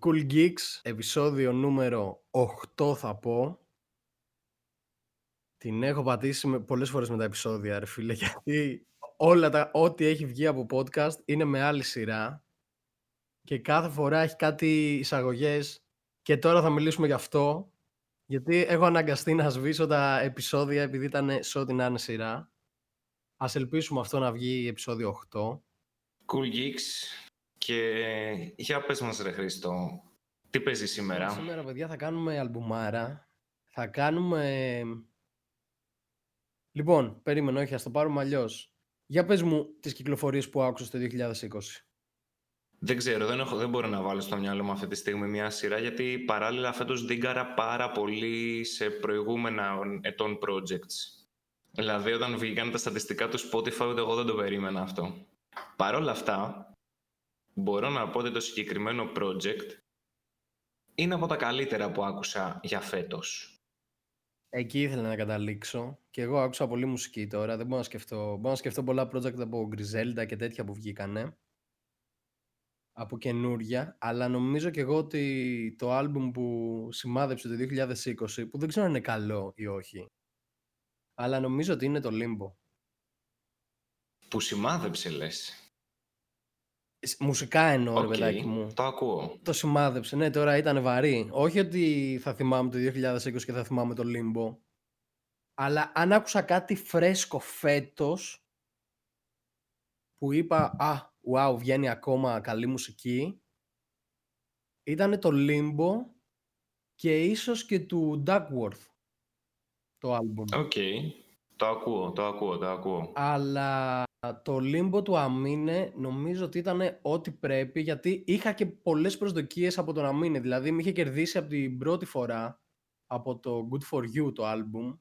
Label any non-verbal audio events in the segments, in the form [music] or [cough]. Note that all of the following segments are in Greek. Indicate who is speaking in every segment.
Speaker 1: Cool Geeks, επεισόδιο νούμερο 8 θα πω. Την έχω πατήσει με, πολλές φορές με τα επεισόδια, ρε φίλε, [laughs] γιατί όλα τα, ό,τι έχει βγει από podcast είναι με άλλη σειρά και κάθε φορά έχει κάτι εισαγωγές και τώρα θα μιλήσουμε γι' αυτό γιατί έχω αναγκαστεί να σβήσω τα επεισόδια επειδή ήταν σε ό,τι να είναι σειρά. Ας ελπίσουμε αυτό να βγει επεισόδιο 8.
Speaker 2: Cool Geeks και για πες μας ρε Χρήστο, τι παίζει σήμερα;
Speaker 1: Σήμερα παιδιά θα κάνουμε αλμπουμάρα. Θα κάνουμε... Λοιπόν, περίμενε, όχι, ας το πάρουμε αλλιώς. Για πες μου τις κυκλοφορίες που άκουσες το 2020.
Speaker 2: Δεν ξέρω, δεν, έχω, δεν μπορώ να βάλω στο μυαλό μου αυτή τη στιγμή μια σειρά γιατί παράλληλα φέτος δίγκαρα πάρα πολύ σε προηγούμενα ετών projects. Δηλαδή όταν βγήκαν τα στατιστικά του Spotify ούτε εγώ δεν το περίμενα αυτό. Παρ' όλα αυτά, μπορώ να πω ότι το συγκεκριμένο project είναι από τα καλύτερα που άκουσα για φέτος.
Speaker 1: Εκεί ήθελα να καταλήξω. Και εγώ άκουσα πολύ μουσική τώρα. Δεν μπορώ να σκεφτώ. Μπορώ να σκεφτώ πολλά project από Griselda και τέτοια που βγήκανε. Από καινούρια. Αλλά νομίζω και εγώ ότι το άλμπουμ που σημάδεψε το 2020, που δεν ξέρω αν είναι καλό ή όχι, αλλά νομίζω ότι είναι το Limbo.
Speaker 2: Που σημάδεψε λες.
Speaker 1: Μουσικά εννοώ,
Speaker 2: Οκ,
Speaker 1: ρε παιδάκι μου.
Speaker 2: το ακούω.
Speaker 1: Το σημάδεψε. Ναι, τώρα ήταν βαρύ. Όχι ότι θα θυμάμαι το 2020 και θα θυμάμαι το Limbo. Αλλά αν άκουσα κάτι φρέσκο φέτος που είπα «Α, wow, βγαίνει ακόμα καλή μουσική» ήταν το Limbo και ίσως και του Duckworth το album.
Speaker 2: Οκ, το ακούω, το ακούω, το ακούω.
Speaker 1: Αλλά το Limbo του Αμίνε νομίζω ότι ήταν ό,τι πρέπει γιατί είχα και πολλές προσδοκίες από τον Αμίνε. Δηλαδή με είχε κερδίσει από την πρώτη φορά από το Good For You το album.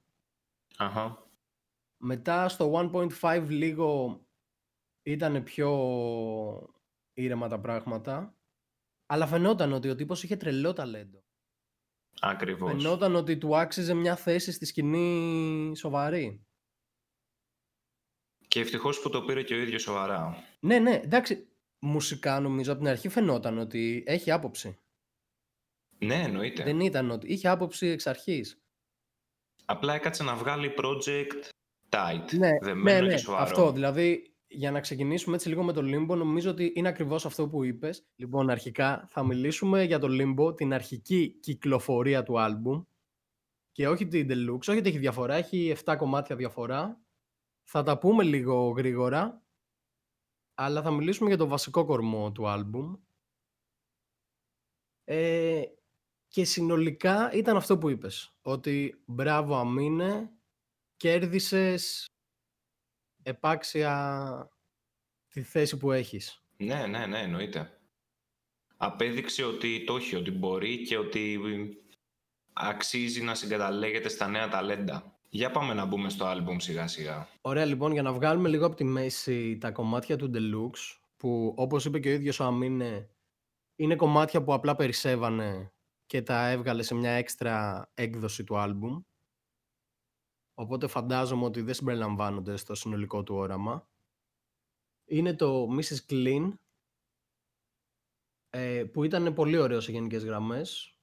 Speaker 2: Αχα.
Speaker 1: Μετά στο 1.5 λίγο ήταν πιο ήρεμα τα πράγματα. Αλλά φαινόταν ότι ο τύπος είχε τρελό ταλέντο.
Speaker 2: Ακριβώς.
Speaker 1: Φαινόταν ότι του άξιζε μια θέση στη σκηνή σοβαρή.
Speaker 2: Και ευτυχώς που το πήρε και ο ίδιος σοβαρά.
Speaker 1: Ναι, ναι, εντάξει. Μουσικά νομίζω από την αρχή φαινόταν ότι έχει άποψη.
Speaker 2: Ναι, εννοείται.
Speaker 1: Δεν ήταν ότι είχε άποψη εξ αρχής.
Speaker 2: Απλά έκατσε να βγάλει project tight.
Speaker 1: Ναι,
Speaker 2: δεμένο
Speaker 1: ναι, ναι,
Speaker 2: και σοβαρό.
Speaker 1: αυτό. Δηλαδή, για να ξεκινήσουμε έτσι λίγο με το Limbo, νομίζω ότι είναι ακριβώς αυτό που είπες. Λοιπόν, αρχικά θα μιλήσουμε για το Limbo, την αρχική κυκλοφορία του άλμπουμ και όχι την Deluxe, όχι ότι έχει διαφορά, έχει 7 κομμάτια διαφορά. Θα τα πούμε λίγο γρήγορα, αλλά θα μιλήσουμε για το βασικό κορμό του άλμπουμ. Ε, και συνολικά ήταν αυτό που είπες, ότι μπράβο Αμίνε, κέρδισες επάξια τη θέση που έχεις.
Speaker 2: Ναι, ναι, ναι, εννοείται. Απέδειξε ότι το έχει, ότι μπορεί και ότι αξίζει να συγκαταλέγεται στα νέα ταλέντα. Για πάμε να μπούμε στο άλμπουμ σιγά σιγά.
Speaker 1: Ωραία λοιπόν, για να βγάλουμε λίγο από τη μέση τα κομμάτια του Deluxe, που όπως είπε και ο ίδιος ο Αμίνε, είναι κομμάτια που απλά περισσεύανε και τα έβγαλε σε μια έξτρα έκδοση του άλμπουμ. Οπότε φαντάζομαι ότι δεν συμπεριλαμβάνονται στο συνολικό του όραμα. Είναι το Mrs. Clean, ε, που ήταν πολύ ωραίο σε γενικές γραμμές.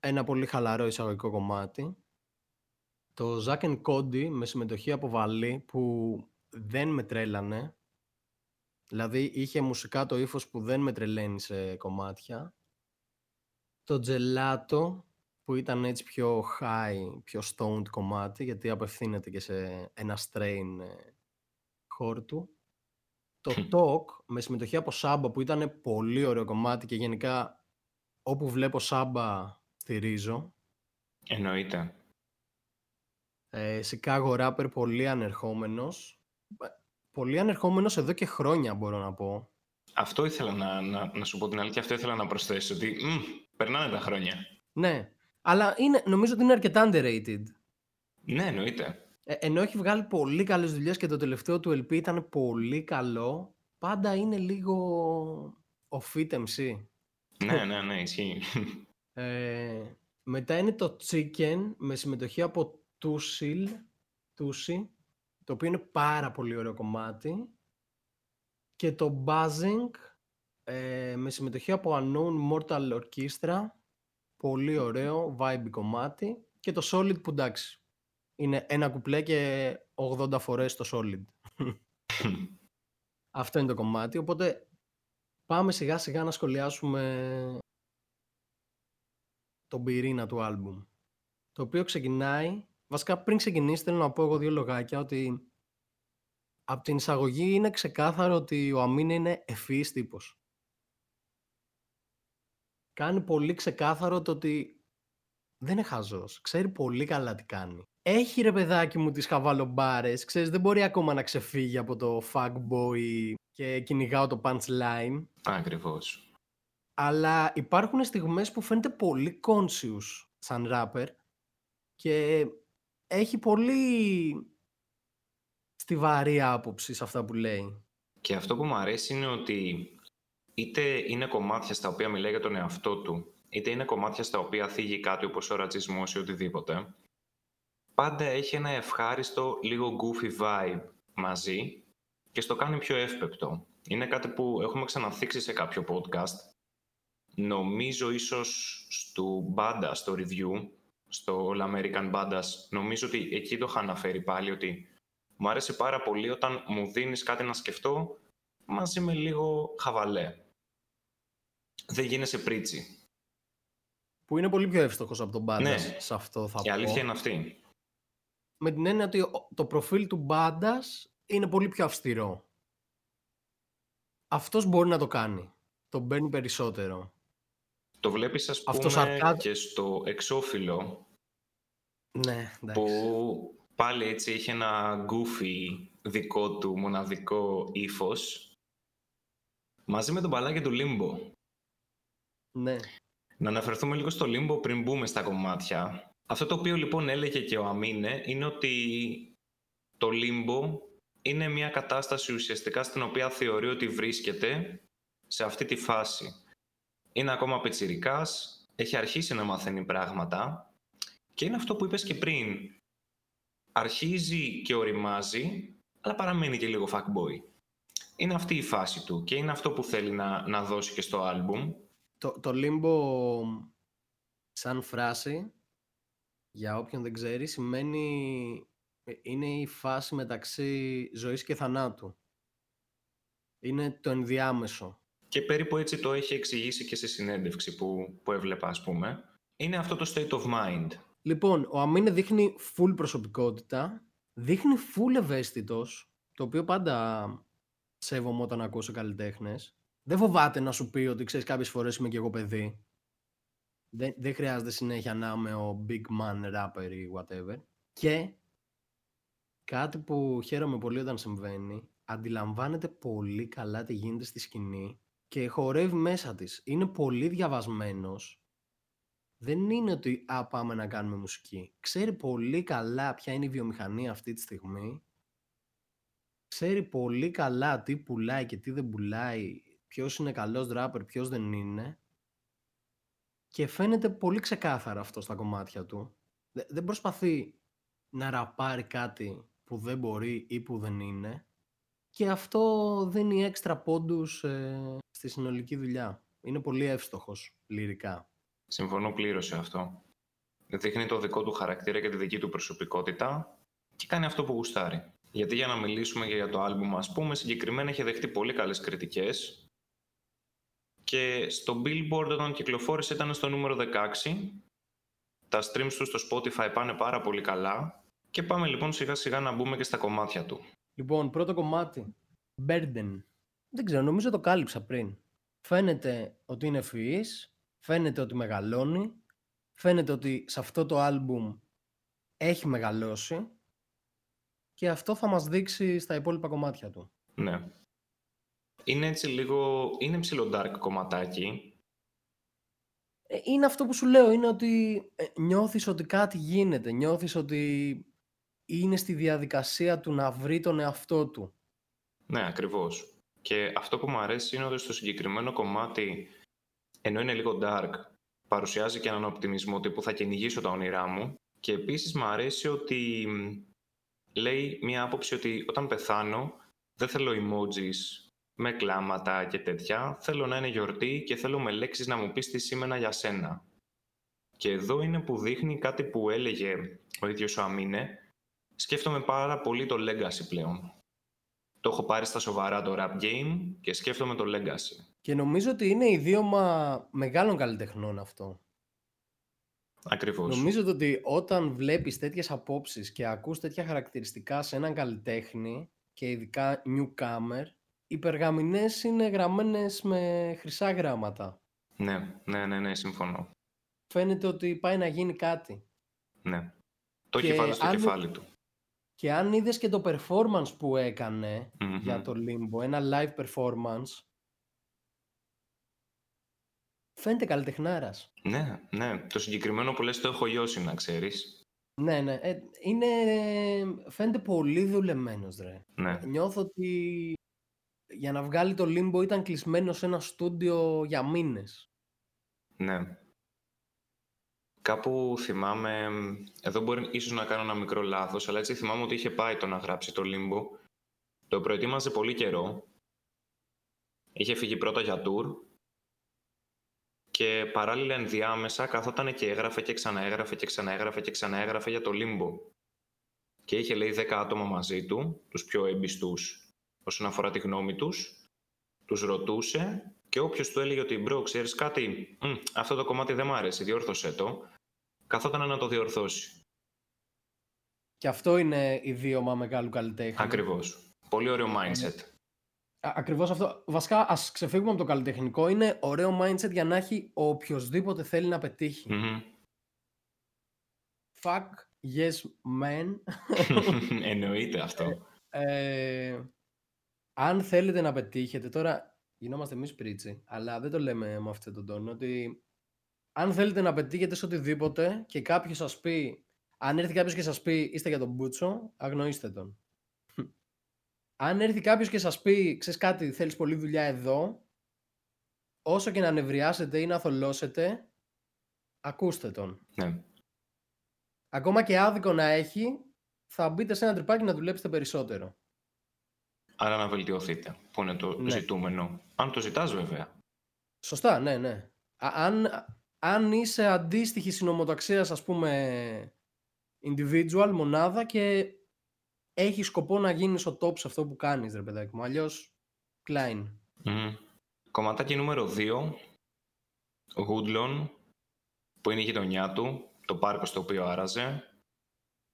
Speaker 1: Ένα πολύ χαλαρό εισαγωγικό κομμάτι. Το Zack and Cody με συμμετοχή από Βαλή που δεν με τρέλανε. Δηλαδή είχε μουσικά το ύφος που δεν με τρελαίνει σε κομμάτια. Το Gelato που ήταν έτσι πιο high, πιο stoned κομμάτι γιατί απευθύνεται και σε ένα strain ε, χόρτου. Το Talk με συμμετοχή από Σάμπα που ήταν πολύ ωραίο κομμάτι και γενικά όπου βλέπω Σάμπα στηρίζω.
Speaker 2: Εννοείται.
Speaker 1: Ε, Chicago Rapper πολύ ανερχόμενος. Ε, Πολύ ανερχόμενος εδώ και χρόνια μπορώ να πω.
Speaker 2: Αυτό ήθελα να, να, να σου πω την αλήθεια, αυτό ήθελα να προσθέσω, ότι μ, περνάνε τα χρόνια.
Speaker 1: Ναι, αλλά είναι, νομίζω ότι είναι αρκετά underrated.
Speaker 2: Ναι, εννοείται.
Speaker 1: Ε, ενώ έχει βγάλει πολύ καλές δουλειές και το τελευταίο του LP ήταν πολύ καλό, πάντα είναι λίγο ο Fit MC.
Speaker 2: ναι, ναι, ναι, ισχύει.
Speaker 1: Ε, μετά είναι το Chicken με συμμετοχή από Tusil, Tusi, το οποίο είναι πάρα πολύ ωραίο κομμάτι. Και το Buzzing Ε, με συμμετοχή από Unknown Mortal Orchestra. Πολύ ωραίο, vibe κομμάτι. Και το Solid που εντάξει. Είναι ένα κουπλέ και 80 φορές το Solid. [laughs] Αυτό είναι το κομμάτι. Οπότε πάμε σιγά σιγά να σχολιάσουμε τον πυρήνα του άλμπουμ. Το οποίο ξεκινάει... Βασικά πριν ξεκινήσει θέλω να πω εγώ δύο λογάκια ότι από την εισαγωγή είναι ξεκάθαρο ότι ο Αμίν είναι ευφύης τύπος. Κάνει πολύ ξεκάθαρο το ότι δεν είναι χαζός. Ξέρει πολύ καλά τι κάνει. Έχει ρε παιδάκι μου τις χαβαλομπάρες. Ξέρεις δεν μπορεί ακόμα να ξεφύγει από το fuckboy και κυνηγάω το punchline.
Speaker 2: Ακριβώς.
Speaker 1: Αλλά υπάρχουν στιγμές που φαίνεται πολύ conscious σαν rapper και έχει πολύ στιβαρή άποψη σε αυτά που λέει.
Speaker 2: Και αυτό που μου αρέσει είναι ότι είτε είναι κομμάτια στα οποία μιλάει για τον εαυτό του, είτε είναι κομμάτια στα οποία θίγει κάτι όπως ο ρατσισμός ή οτιδήποτε, πάντα έχει ένα ευχάριστο, λίγο goofy vibe μαζί και στο κάνει πιο εύπεπτο. Είναι κάτι που έχουμε ξαναθίξει σε κάποιο podcast. Νομίζω ίσως στο Banda, στο review, στο All American Bandas, νομίζω ότι εκεί το είχα αναφέρει πάλι ότι μου άρεσε πάρα πολύ όταν μου δίνεις κάτι να σκεφτώ μαζί με λίγο χαβαλέ. Δεν γίνεσαι πρίτσι.
Speaker 1: Που είναι πολύ πιο εύστοχος από τον Bandas ναι. σε αυτό θα
Speaker 2: Η πω. αλήθεια είναι αυτή.
Speaker 1: Με την έννοια ότι το προφίλ του Bandas είναι πολύ πιο αυστηρό. Αυτός μπορεί να το κάνει. Το μπαίνει περισσότερο.
Speaker 2: Το βλέπεις ας πούμε και στο εξώφυλλο
Speaker 1: ναι,
Speaker 2: που πάλι έτσι είχε ένα goofy δικό του μοναδικό ύφος. μαζί με τον μπαλάκι του Limbo.
Speaker 1: Ναι.
Speaker 2: Να αναφερθούμε λίγο στο Limbo πριν μπούμε στα κομμάτια. Αυτό το οποίο λοιπόν έλεγε και ο Αμίνε είναι ότι το Limbo είναι μια κατάσταση ουσιαστικά στην οποία θεωρεί ότι βρίσκεται σε αυτή τη φάση. Είναι ακόμα πετσιρικάς, έχει αρχίσει να μαθαίνει πράγματα και είναι αυτό που είπες και πριν αρχίζει και οριμάζει, αλλά παραμένει και λίγο fuckboy. Είναι αυτή η φάση του και είναι αυτό που θέλει να, να δώσει και στο άλμπουμ.
Speaker 1: Το, το limbo σαν φράση, για όποιον δεν ξέρει, σημαίνει ε, είναι η φάση μεταξύ ζωής και θανάτου. Είναι το ενδιάμεσο.
Speaker 2: Και περίπου έτσι το έχει εξηγήσει και σε συνέντευξη που, που έβλεπα, ας πούμε. Είναι αυτό το state of mind.
Speaker 1: Λοιπόν, ο Αμίνε δείχνει full προσωπικότητα, δείχνει full ευαίσθητος, το οποίο πάντα σέβομαι όταν ακούσω καλλιτέχνες. Δεν φοβάται να σου πει ότι ξέρεις κάποιες φορές είμαι και εγώ παιδί. Δεν, δεν χρειάζεται συνέχεια να είμαι ο big man rapper ή whatever. Και κάτι που χαίρομαι πολύ όταν συμβαίνει, αντιλαμβάνεται πολύ καλά τι γίνεται στη σκηνή και χορεύει μέσα της. Είναι πολύ διαβασμένος δεν είναι ότι α, πάμε να κάνουμε μουσική. Ξέρει πολύ καλά ποια είναι η βιομηχανία αυτή τη στιγμή. Ξέρει πολύ καλά τι πουλάει και τι δεν πουλάει, ποιος είναι καλός ράπερ, ποιος δεν είναι. Και φαίνεται πολύ ξεκάθαρα αυτό στα κομμάτια του. Δεν προσπαθεί να ραπάρει κάτι που δεν μπορεί ή που δεν είναι. Και αυτό δίνει έξτρα πόντους ε, στη συνολική δουλειά. Είναι πολύ εύστοχος λυρικά.
Speaker 2: Συμφωνώ πλήρως σε αυτό. Δείχνει το δικό του χαρακτήρα και τη δική του προσωπικότητα και κάνει αυτό που γουστάρει. Γιατί για να μιλήσουμε και για το άλμπουμ, ας πούμε, συγκεκριμένα έχει δεχτεί πολύ καλές κριτικές και στο Billboard όταν κυκλοφόρησε ήταν στο νούμερο 16. Τα streams του στο Spotify πάνε πάρα πολύ καλά και πάμε λοιπόν σιγά σιγά να μπούμε και στα κομμάτια του.
Speaker 1: Λοιπόν, πρώτο κομμάτι. Burden. Δεν ξέρω, νομίζω το κάλυψα πριν. Φαίνεται ότι είναι ευφυής, φαίνεται ότι μεγαλώνει, φαίνεται ότι σε αυτό το άλμπουμ έχει μεγαλώσει και αυτό θα μας δείξει στα υπόλοιπα κομμάτια του.
Speaker 2: Ναι. Είναι έτσι λίγο, είναι ψηλό dark κομματάκι.
Speaker 1: Ε, είναι αυτό που σου λέω, είναι ότι ε, νιώθεις ότι κάτι γίνεται, νιώθεις ότι είναι στη διαδικασία του να βρει τον εαυτό του.
Speaker 2: Ναι, ακριβώς. Και αυτό που μου αρέσει είναι ότι στο συγκεκριμένο κομμάτι ενώ είναι λίγο dark, παρουσιάζει και έναν οπτιμισμό τύπου θα κυνηγήσω τα όνειρά μου και επίσης μου αρέσει ότι λέει μια άποψη ότι όταν πεθάνω δεν θέλω emojis με κλάματα και τέτοια. Θέλω να είναι γιορτή και θέλω με λέξεις να μου πεις τι σήμαινα για σένα. Και εδώ είναι που δείχνει κάτι που έλεγε ο ίδιος ο Αμίνε. Σκέφτομαι πάρα πολύ το Legacy πλέον. Το έχω πάρει στα σοβαρά το rap game και σκέφτομαι το Legacy.
Speaker 1: Και νομίζω ότι είναι ιδίωμα μεγάλων καλλιτεχνών αυτό.
Speaker 2: Ακριβώς.
Speaker 1: Νομίζω ότι όταν βλέπεις τέτοιες απόψεις και ακούς τέτοια χαρακτηριστικά σε έναν καλλιτέχνη και ειδικά newcomer, οι περγαμηνές είναι γραμμένες με χρυσά γράμματα.
Speaker 2: Ναι, ναι, ναι, ναι, συμφωνώ.
Speaker 1: Φαίνεται ότι πάει να γίνει κάτι.
Speaker 2: Ναι. Το έχει
Speaker 1: Και
Speaker 2: βάλει στο
Speaker 1: αν-
Speaker 2: κεφάλι του.
Speaker 1: Και αν είδες και το performance που έκανε
Speaker 2: Μμμ.
Speaker 1: για το Limbo, ένα live performance, φαίνεται καλλιτεχνάρας.
Speaker 2: Ναι, ναι. Το συγκεκριμένο που λες το έχω λιώσει, να ξέρεις.
Speaker 1: Ναι, ναι. Ε, είναι... Φαίνεται πολύ δουλεμένος, ρε.
Speaker 2: Ναι.
Speaker 1: Νιώθω ότι για να βγάλει το Limbo ήταν κλεισμένο σε ένα στούντιο για μήνες.
Speaker 2: Ναι. Κάπου θυμάμαι, εδώ μπορεί ίσως να κάνω ένα μικρό λάθος, αλλά έτσι θυμάμαι ότι είχε πάει το να γράψει το Limbo. Το προετοίμαζε πολύ καιρό. Είχε φύγει πρώτα για tour και παράλληλα ενδιάμεσα καθόταν και έγραφε και ξαναέγραφε και ξαναέγραφε και ξαναέγραφε για το Limbo. Και είχε λέει 10 άτομα μαζί του, τους πιο εμπιστούς όσον αφορά τη γνώμη τους, τους ρωτούσε και όποιος του έλεγε ότι «Μπρο, ξέρεις κάτι, Μμ, αυτό το κομμάτι δεν μ' άρεσε, διόρθωσέ το», καθόταν να το διορθώσει.
Speaker 1: Και αυτό είναι ιδίωμα μεγάλου καλλιτέχνη.
Speaker 2: Ακριβώς. Πολύ ωραίο
Speaker 1: Ναι.
Speaker 2: mindset.
Speaker 1: Α- Ακριβώς αυτό. Βασικά, ας ξεφύγουμε από το καλλιτεχνικό. Είναι ωραίο mindset για να έχει ο οποιοδήποτε θέλει να πετύχει.
Speaker 2: Μμμ.
Speaker 1: Fuck, yes, man. [laughs]
Speaker 2: Εννοείται αυτό.
Speaker 1: Ε, αν θέλετε να πετύχετε, τώρα γινόμαστε εμείς πρίτσι, αλλά δεν το λέμε με αυτόν τον τόνο, ότι αν θέλετε να πετύχετε σε οτιδήποτε και κάποιος σας πει, αν έρθει κάποιος και σας πει είστε για τον Μπούτσο, αγνοήστε τον. αν έρθει κάποιος και σας πει, ξέρεις κάτι, θέλεις πολλή δουλειά εδώ, όσο και να νευριάσετε ή να θολώσετε, ακούστε τον.
Speaker 2: Ναι.
Speaker 1: Ακόμα και άδικο να έχει, θα μπείτε σε ένα τρυπάκι να δουλέψετε περισσότερο.
Speaker 2: Άρα να βελτιωθείτε, που είναι το
Speaker 1: Ναι.
Speaker 2: ζητούμενο. Αν το ζητάς βέβαια.
Speaker 1: Σωστά, ναι, ναι. Α- αν, αν είσαι αντίστοιχη συνομοταξίας, ας πούμε, individual, μονάδα και έχεις σκοπό να γίνεις ο top σε αυτό που κάνεις, ρε παιδάκι μου. Αλλιώς, Klein.
Speaker 2: Μμμ. Κομματάκι νούμερο 2, Woodlawn, που είναι η γειτονιά του, το πάρκο στο οποίο άραζε,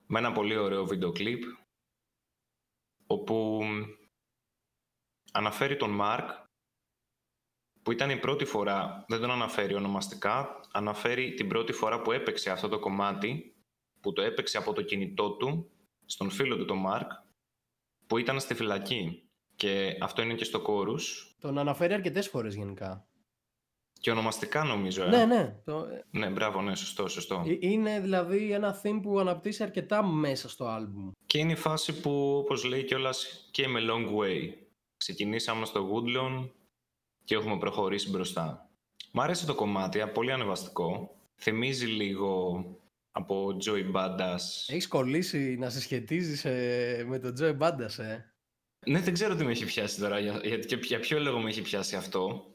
Speaker 2: με ένα πολύ ωραίο βίντεο κλιπ, όπου αναφέρει τον Μάρκ, που ήταν η πρώτη φορά, δεν τον αναφέρει ονομαστικά, αναφέρει την πρώτη φορά που έπαιξε αυτό το κομμάτι, που το έπαιξε από το κινητό του, στον φίλο του τον Μάρκ, που ήταν στη φυλακή. Και αυτό είναι και στο κόρους,
Speaker 1: Τον αναφέρει αρκετές φορές γενικά.
Speaker 2: Και ονομαστικά νομίζω, ε.
Speaker 1: Ναι, ναι. Το, ε,
Speaker 2: Ναι, μπράβο, ναι, σωστό, σωστό.
Speaker 1: ε, είναι δηλαδή ένα theme που αναπτύσσει αρκετά μέσα στο άλμπουμ.
Speaker 2: Και είναι η φάση που, όπως λέει κιόλας came a long way. Ξεκινήσαμε στο Woodlawn και έχουμε προχωρήσει μπροστά. Μ' αρέσει το κομμάτι, πολύ ανεβαστικό. Θυμίζει λίγο από Joey Badass.
Speaker 1: Έχεις κολλήσει να συσχετίζεις ε, με τον Joe Bandas, ε;
Speaker 2: Ναι, δεν ξέρω τι με έχει πιάσει τώρα, για, για, για, για ποιο λόγο με έχει πιάσει αυτό.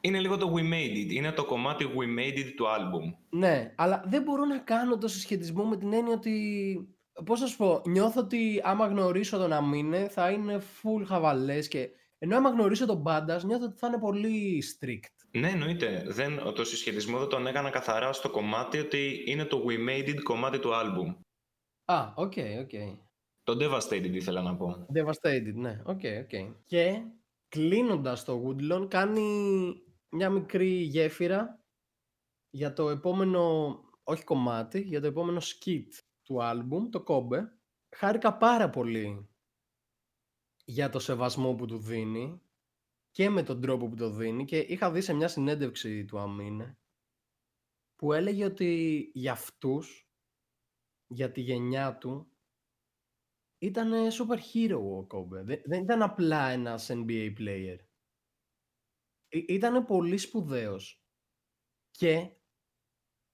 Speaker 2: Είναι λίγο το We Made It. Είναι το κομμάτι We Made It του album.
Speaker 1: Ναι, αλλά δεν μπορώ να κάνω το συσχετισμό με την έννοια ότι. Πώς να σου πω, νιώθω ότι άμα γνωρίσω τον Αμίνε θα είναι full χαβαλές και. Ενώ άμα γνωρίσω τον Μπάντα, νιώθω ότι θα είναι πολύ strict.
Speaker 2: Ναι, εννοείται. Δεν, το συσχετισμό δεν τον έκανα καθαρά στο κομμάτι ότι είναι το We Made It κομμάτι του album.
Speaker 1: Α, οκ, οκ.
Speaker 2: Το Devastated ήθελα να πω.
Speaker 1: Devastated, ναι, οκ, οκ. Και κλείνοντας το Woodlawn, κάνει μια μικρή γέφυρα για το επόμενο, όχι κομμάτι, για το επόμενο skit του album, το Kobe. Χάρηκα πάρα πολύ για το σεβασμό που του δίνει και με τον τρόπο που το δίνει και είχα δει σε μια συνέντευξη του Αμίνε που έλεγε ότι για αυτούς, για τη γενιά του, ήταν super hero ο Kobe. Δεν, δεν ήταν απλά ένας NBA player. Ήταν πολύ σπουδαίος. Και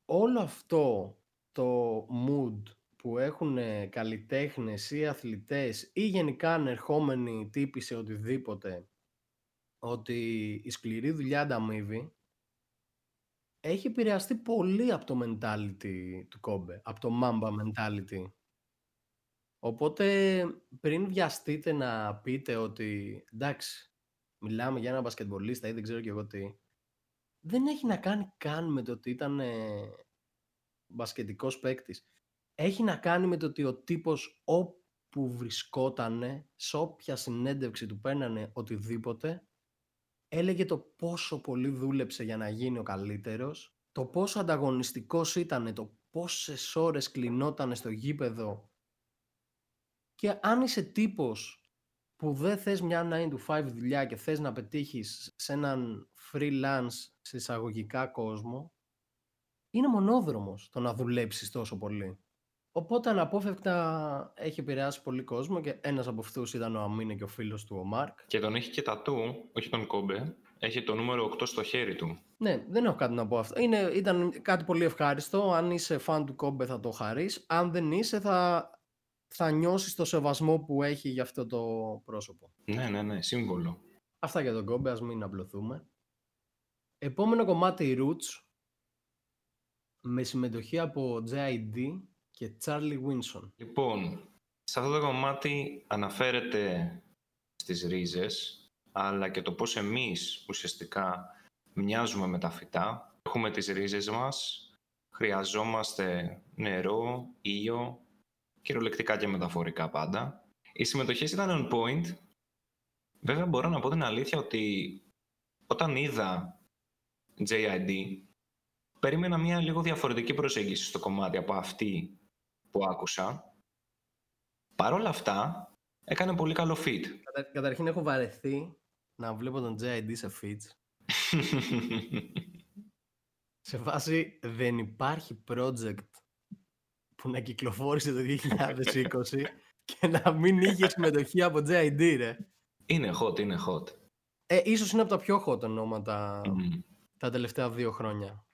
Speaker 1: όλο αυτό το mood που έχουν καλλιτέχνες ή αθλητές ή γενικά ανερχόμενοι τύποι σε οτιδήποτε ότι η σκληρή δουλειά ανταμείβει έχει επηρεαστεί πολύ από το mentality του Κόμπε, από το Mamba mentality. Οπότε πριν βιαστείτε να πείτε ότι εντάξει, μιλάμε για ένα μπασκετμπολίστα ή δεν ξέρω και εγώ τι, δεν έχει να κάνει καν με το ότι ήταν ε, μπασκετικός παίκτης. Έχει να κάνει με το ότι ο τύπος όπου βρισκότανε, σε όποια συνέντευξη του παίρνανε οτιδήποτε, έλεγε το πόσο πολύ δούλεψε για να γίνει ο καλύτερος, το πόσο ανταγωνιστικός ήταν, το πόσες ώρες κλεινόταν στο γήπεδο και αν είσαι τύπος που δεν θες μια 9 to 5 δουλειά και θες να πετύχεις σε έναν freelance σε εισαγωγικά κόσμο, είναι μονόδρομος το να δουλέψεις τόσο πολύ. Οπότε αναπόφευκτα έχει επηρεάσει πολύ κόσμο και ένας από αυτούς ήταν ο Αμίνε και ο φίλος του ο Μάρκ.
Speaker 2: Και τον έχει και τατού, όχι τον Κόμπε, έχει το νούμερο 8 στο χέρι του.
Speaker 1: Ναι, δεν έχω κάτι να πω αυτό. Είναι, ήταν κάτι πολύ ευχάριστο. Αν είσαι φαν του Κόμπε θα το χαρείς. Αν δεν είσαι θα, θα νιώσεις το σεβασμό που έχει για αυτό το πρόσωπο.
Speaker 2: Ναι, ναι, ναι, σύμβολο.
Speaker 1: Αυτά για τον Κόμπε, ας μην απλωθούμε. Επόμενο κομμάτι Roots με συμμετοχή από JID και Charlie Winson.
Speaker 2: Λοιπόν, σε αυτό το κομμάτι αναφέρεται στις ρίζες, αλλά και το πώς εμείς ουσιαστικά μοιάζουμε με τα φυτά. Έχουμε τις ρίζες μας, χρειαζόμαστε νερό, ήλιο, κυριολεκτικά και μεταφορικά πάντα. Οι συμμετοχές ήταν on point. Βέβαια μπορώ να πω την αλήθεια ότι όταν είδα JID, περίμενα μια λίγο διαφορετική προσέγγιση στο κομμάτι από αυτή που άκουσα. Παρ' όλα αυτά, έκανε πολύ καλό fit.
Speaker 1: Κατα, καταρχήν έχω βαρεθεί να βλέπω τον JID σε fits. [laughs] σε φάση δεν υπάρχει project που να κυκλοφόρησε το 2020 και να μην είχε συμμετοχή από JID, ρε.
Speaker 2: Είναι hot, είναι hot.
Speaker 1: Ε, ίσως είναι από τα πιο hot ονόματα τα τελευταία δύο χρόνια.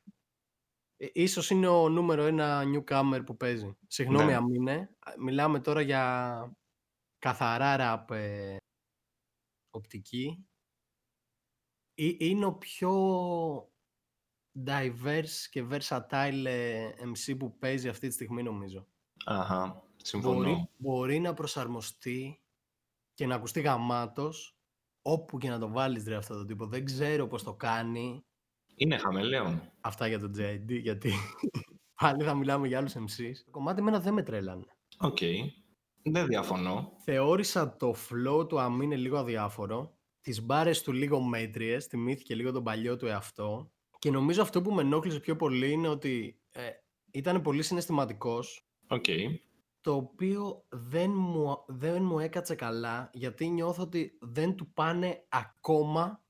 Speaker 1: Ε, ίσως είναι ο νούμερο ένα newcomer που παίζει. Συγγνώμη ναι. αν είναι. Μιλάμε τώρα για καθαρά ραπ ε, οπτική. Ε, είναι ο πιο diverse και versatile ε, MC που παίζει αυτή τη στιγμή νομίζω.
Speaker 2: Αχα, συμφωνώ.
Speaker 1: Μπορεί, μπορεί να προσαρμοστεί και να ακουστεί γαμάτος όπου και να το βάλεις ρε αυτό το τύπο. Δεν ξέρω πώς το κάνει.
Speaker 2: Είναι χαμελέον.
Speaker 1: Αυτά για τον JD, γιατί [laughs] πάλι θα μιλάμε για άλλους MCs. Το κομμάτι μένα δεν με τρέλανε.
Speaker 2: Οκ. Okay. Δεν διαφωνώ.
Speaker 1: Θεώρησα το flow του Αμίνε λίγο αδιάφορο. Τις μπάρες του λίγο μέτριες, θυμήθηκε λίγο τον παλιό του εαυτό. Και νομίζω αυτό που με ενόχλησε πιο πολύ είναι ότι ε, ήταν πολύ συναισθηματικός.
Speaker 2: Okay.
Speaker 1: Το οποίο δεν μου, δεν μου έκατσε καλά, γιατί νιώθω ότι δεν του πάνε ακόμα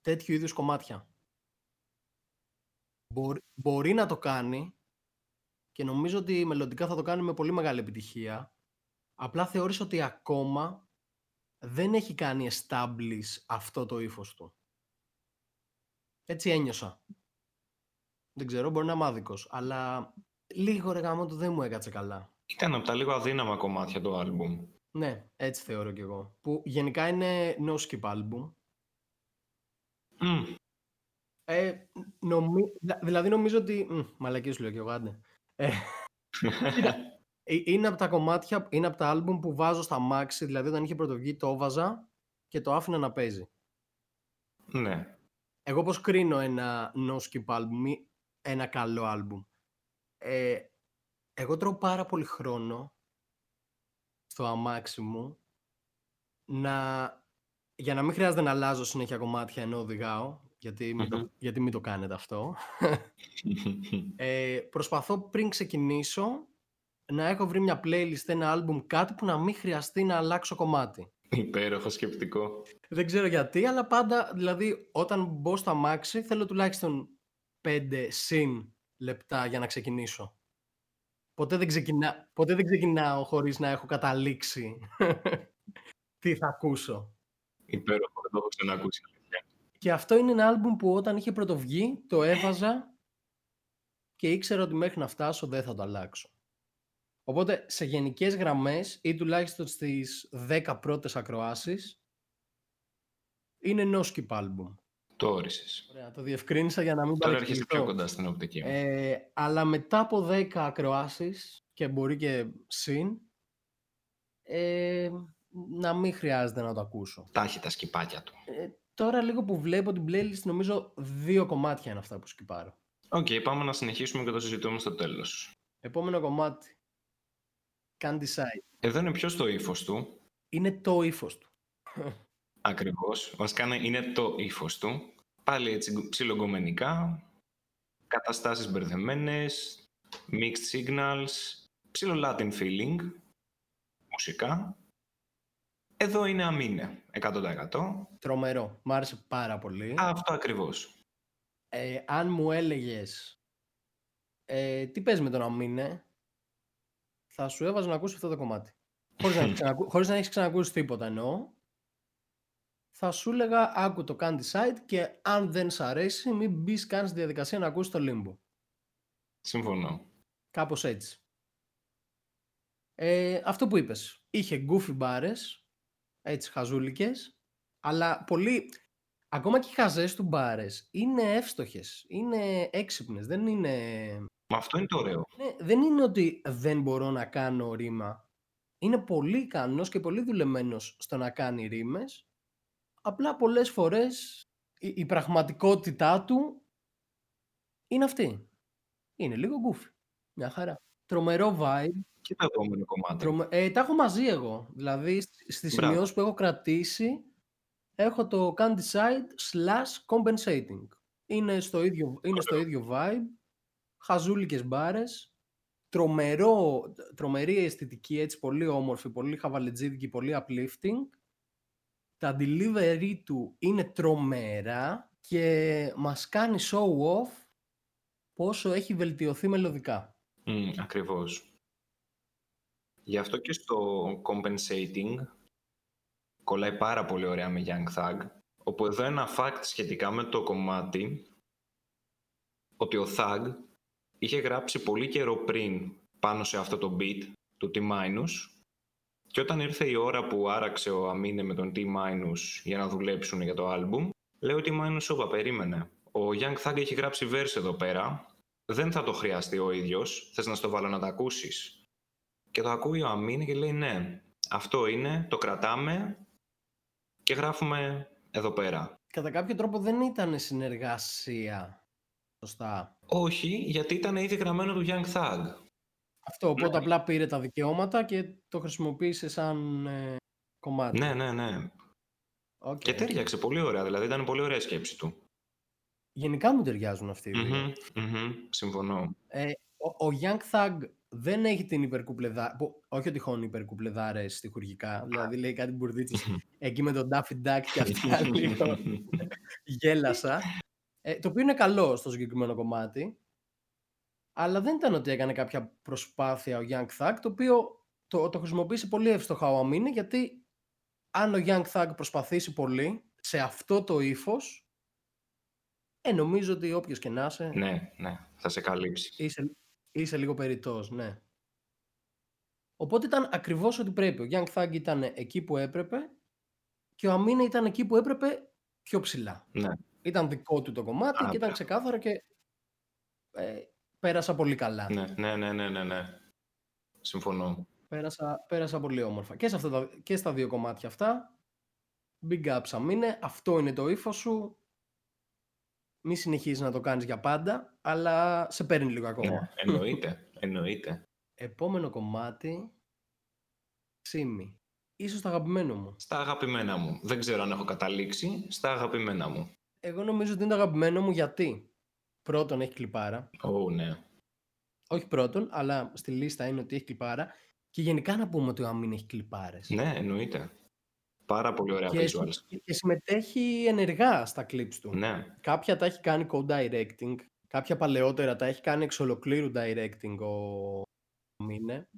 Speaker 1: τέτοιου είδους κομμάτια. Μπορεί, μπορεί να το κάνει και νομίζω ότι μελλοντικά θα το κάνει με πολύ μεγάλη επιτυχία. Απλά θεώρησα ότι ακόμα δεν έχει κάνει establish αυτό το ύφος του. Έτσι ένιωσα. Δεν ξέρω, μπορεί να είμαι άδικος, αλλά λίγο ρε γάμο του δεν μου έκατσε καλά.
Speaker 2: Ήταν από τα λίγο αδύναμα κομμάτια το άλμπουμ.
Speaker 1: Ναι, έτσι θεωρώ κι εγώ. Που γενικά είναι no skip album.
Speaker 2: Mm.
Speaker 1: Ε, νομι... Δηλαδή νομίζω ότι... Μαλακή σου λέω κι εγώ, άντε. Ε, [laughs] ε, είναι από τα κομμάτια, είναι από τα άλμπουμ που βάζω στα μάξι, δηλαδή όταν είχε πρωτοβγεί το έβαζα και το άφηνα να παίζει.
Speaker 2: Ναι.
Speaker 1: Εγώ πώς κρίνω ένα no skip album ή ένα καλό άλμπουμ; Ε, εγώ τρώω πάρα πολύ χρόνο στο αμάξι μου να, για να μην χρειάζεται να αλλάζω συνέχεια κομμάτια ενώ οδηγάω, γιατί, μην, το, γιατί μην το κάνετε αυτό. [laughs] ε, προσπαθώ πριν ξεκινήσω να έχω βρει μια playlist, ένα album, κάτι που να μην χρειαστεί να αλλάξω κομμάτι.
Speaker 2: Υπέροχο σκεπτικό.
Speaker 1: Δεν ξέρω γιατί, αλλά πάντα, δηλαδή, όταν μπω στο αμάξι, θέλω τουλάχιστον 5 συν λεπτά για να ξεκινήσω. Ποτέ δεν, ξεκινά, ποτέ δεν ξεκινάω χωρίς να έχω καταλήξει [laughs] τι θα ακούσω.
Speaker 2: Υπέροχο, δεν το έχω ξανακούσει.
Speaker 1: Και αυτό είναι ένα άλμπουμ που όταν είχε πρωτοβγεί το έβαζα και ήξερα ότι μέχρι να φτάσω δεν θα το αλλάξω. Οπότε σε γενικές γραμμές ή τουλάχιστον στις 10 πρώτες ακροάσεις Είναι no skip album.
Speaker 2: Το όρισες.
Speaker 1: Ωραία, το διευκρίνησα για να μην
Speaker 2: Τώρα έρχεσαι
Speaker 1: παρεξηγηθώ.
Speaker 2: πιο κοντά στην οπτική μου.
Speaker 1: Ε, αλλά μετά από 10 ακροάσεις και μπορεί και συν, ε, να μην χρειάζεται να το ακούσω.
Speaker 2: Τα έχει τα σκιπάκια του.
Speaker 1: Ε, τώρα λίγο που βλέπω την playlist νομίζω δύο κομμάτια είναι αυτά που σκιπάρω.
Speaker 2: Οκ, πάμε να συνεχίσουμε και το συζητούμε στο τέλος.
Speaker 1: Επόμενο κομμάτι. Candy Side.
Speaker 2: Εδώ είναι πιο στο ύφος του;
Speaker 1: Είναι το ύφος του. [laughs]
Speaker 2: Ακριβώς. Βασικά είναι- είναι το ύφος του. Πάλι έτσι ψιλογκομενικά. Καταστάσεις μπερδεμένες. Mixed signals. Ψιλο Latin feeling. Μουσικά. Εδώ είναι αμήνε. 100%.
Speaker 1: Τρομερό. Μ' άρεσε πάρα πολύ.
Speaker 2: Αυτό ακριβώς.
Speaker 1: Ε, αν μου έλεγες ε, τι παίζει με τον Αμίνε, θα σου έβαζα να ακούσεις αυτό το κομμάτι. Χωρίς να, [laughs] ξανακου... χωρίς να έχεις ξανακούσει τίποτα εννοώ. Θα σου έλεγα άκου το Candy Side και αν δεν σ' αρέσει μην μπεις καν στη διαδικασία να ακούσεις το Limbo.
Speaker 2: Συμφωνώ.
Speaker 1: Κάπως έτσι. Ε, αυτό που είπες. Είχε goofy μπάρες, έτσι χαζούλικες, αλλά πολύ... Ακόμα και οι χαζές του μπάρες είναι εύστοχες, είναι έξυπνες, δεν είναι...
Speaker 2: Μα αυτό είναι το ωραίο.
Speaker 1: Ναι, δεν είναι ότι δεν μπορώ να κάνω ρήμα. Είναι πολύ ικανός και πολύ δουλεμένος στο να κάνει ρήμες. Απλά πολλές φορές η, η πραγματικότητά του είναι αυτή. Είναι λίγο goofy. Μια χαρά. Τρομερό vibe.
Speaker 2: Και το επόμενο κομμάτι.
Speaker 1: Τρομε... Ε, τα έχω μαζί εγώ. Δηλαδή σ- στις
Speaker 2: Μπράβο.
Speaker 1: σημειώσεις που έχω κρατήσει έχω το Candy Side slash compensating. Είναι στο ίδιο, είναι στο ίδιο vibe. Χαζούλικες μπάρες. Τρομερό, τρομερή αισθητική, έτσι πολύ όμορφη, πολύ χαβαλετζίδικη, πολύ uplifting. Τα delivery του είναι τρομερά και μας κάνει show off πόσο έχει βελτιωθεί μελωδικά.
Speaker 2: Mm, ακριβώς. Γι' αυτό και στο compensating κολλάει πάρα πολύ ωραία με Young Thug. Όπου εδώ ένα fact σχετικά με το κομμάτι ότι ο Thug είχε γράψει πολύ καιρό πριν πάνω σε αυτό το beat του T- και όταν ήρθε η ώρα που άραξε ο Αμίνε με τον T- για να δουλέψουν για το άλμπουμ λέει ότι T- όπα περίμενε ο Young Thug έχει γράψει verse εδώ πέρα δεν θα το χρειαστεί ο ίδιος, θες να στο βάλω να το ακούσεις; Και το ακούει ο Αμίνε και λέει ναι, αυτό είναι, το κρατάμε και γράφουμε εδώ πέρα.
Speaker 1: Κατά κάποιο τρόπο δεν ήταν συνεργασία. Σωστά;
Speaker 2: Όχι, γιατί ήταν ήδη γραμμένο του Young Thug.
Speaker 1: Αυτό, οπότε απλά πήρε τα δικαιώματα και το χρησιμοποίησε σαν ε, κομμάτι.
Speaker 2: Ναι, ναι, ναι.
Speaker 1: Οκ.
Speaker 2: Και ταίριαξε πολύ ωραία, δηλαδή ήταν πολύ ωραία η σκέψη του.
Speaker 1: Γενικά μου ταιριάζουν αυτοί οι δύο.
Speaker 2: Μμμ, μμμ, συμφωνώ.
Speaker 1: Ε, ο, ο Young Thug δεν έχει την υπερκουπλεδά... που- Όχι ότι χώνει υπερκουπλεδάρες στοιχουργικά. Δηλαδή λέει κάτι μπουρδίτσες εκεί με τον Daffy Duck και [laughs] αυτά λίγο γέλασα. Ε, το οποίο είναι καλό στο συγκεκριμένο κομμάτι. Αλλά δεν ήταν ότι έκανε κάποια προσπάθεια ο Young Thug, το οποίο το, το χρησιμοποίησε πολύ εύστοχα ο Αμίνε, γιατί αν ο Young Thug προσπαθήσει πολύ σε αυτό το ύφος, ε, νομίζω ότι όποιος και να είσαι,
Speaker 2: ναι, ναι, θα σε καλύψει.
Speaker 1: είσαι, είσαι λίγο περιττός, ναι. Οπότε ήταν ακριβώς ό,τι πρέπει. Ο Young Thug ήταν εκεί που έπρεπε και ο Αμίνε ήταν εκεί που έπρεπε πιο ψηλά.
Speaker 2: Ναι.
Speaker 1: Ήταν δικό του το κομμάτι
Speaker 2: Α,
Speaker 1: και ήταν
Speaker 2: μπράβο.
Speaker 1: ξεκάθαρο και ε, πέρασα πολύ καλά.
Speaker 2: Ναι, ναι, ναι, ναι, ναι, ναι. Συμφωνώ.
Speaker 1: Πέρασα, πέρασα πολύ όμορφα. Και, σε αυτά τα, και στα δύο κομμάτια αυτά. Big ups αμήνε. Αυτό είναι το ύφος σου. Μη συνεχίζεις να το κάνεις για πάντα, αλλά σε παίρνει λίγο ακόμα.
Speaker 2: Ναι, εννοείται, εννοείται.
Speaker 1: Επόμενο κομμάτι. Σίμι. Ίσως το αγαπημένο μου.
Speaker 2: Στα αγαπημένα μου. Δεν ξέρω αν έχω καταλήξει. Στα αγαπημένα μου.
Speaker 1: Εγώ νομίζω ότι είναι το αγαπημένο μου γιατί πρώτον έχει κλιπάρα.
Speaker 2: Ω, ναι.
Speaker 1: Όχι πρώτον, αλλά στη λίστα είναι ότι έχει κλιπάρα. Και γενικά να πούμε ότι ο Αμήν έχει κλιπάρες.
Speaker 2: Ναι, εννοείται. Πάρα πολύ ωραία
Speaker 1: και,
Speaker 2: visuals.
Speaker 1: συμ- και συμμετέχει ενεργά στα clips του.
Speaker 2: Ναι,
Speaker 1: Κάποια τα έχει κάνει co-directing, κάποια παλαιότερα τα έχει κάνει εξ ολοκλήρου directing ο Αμίνε.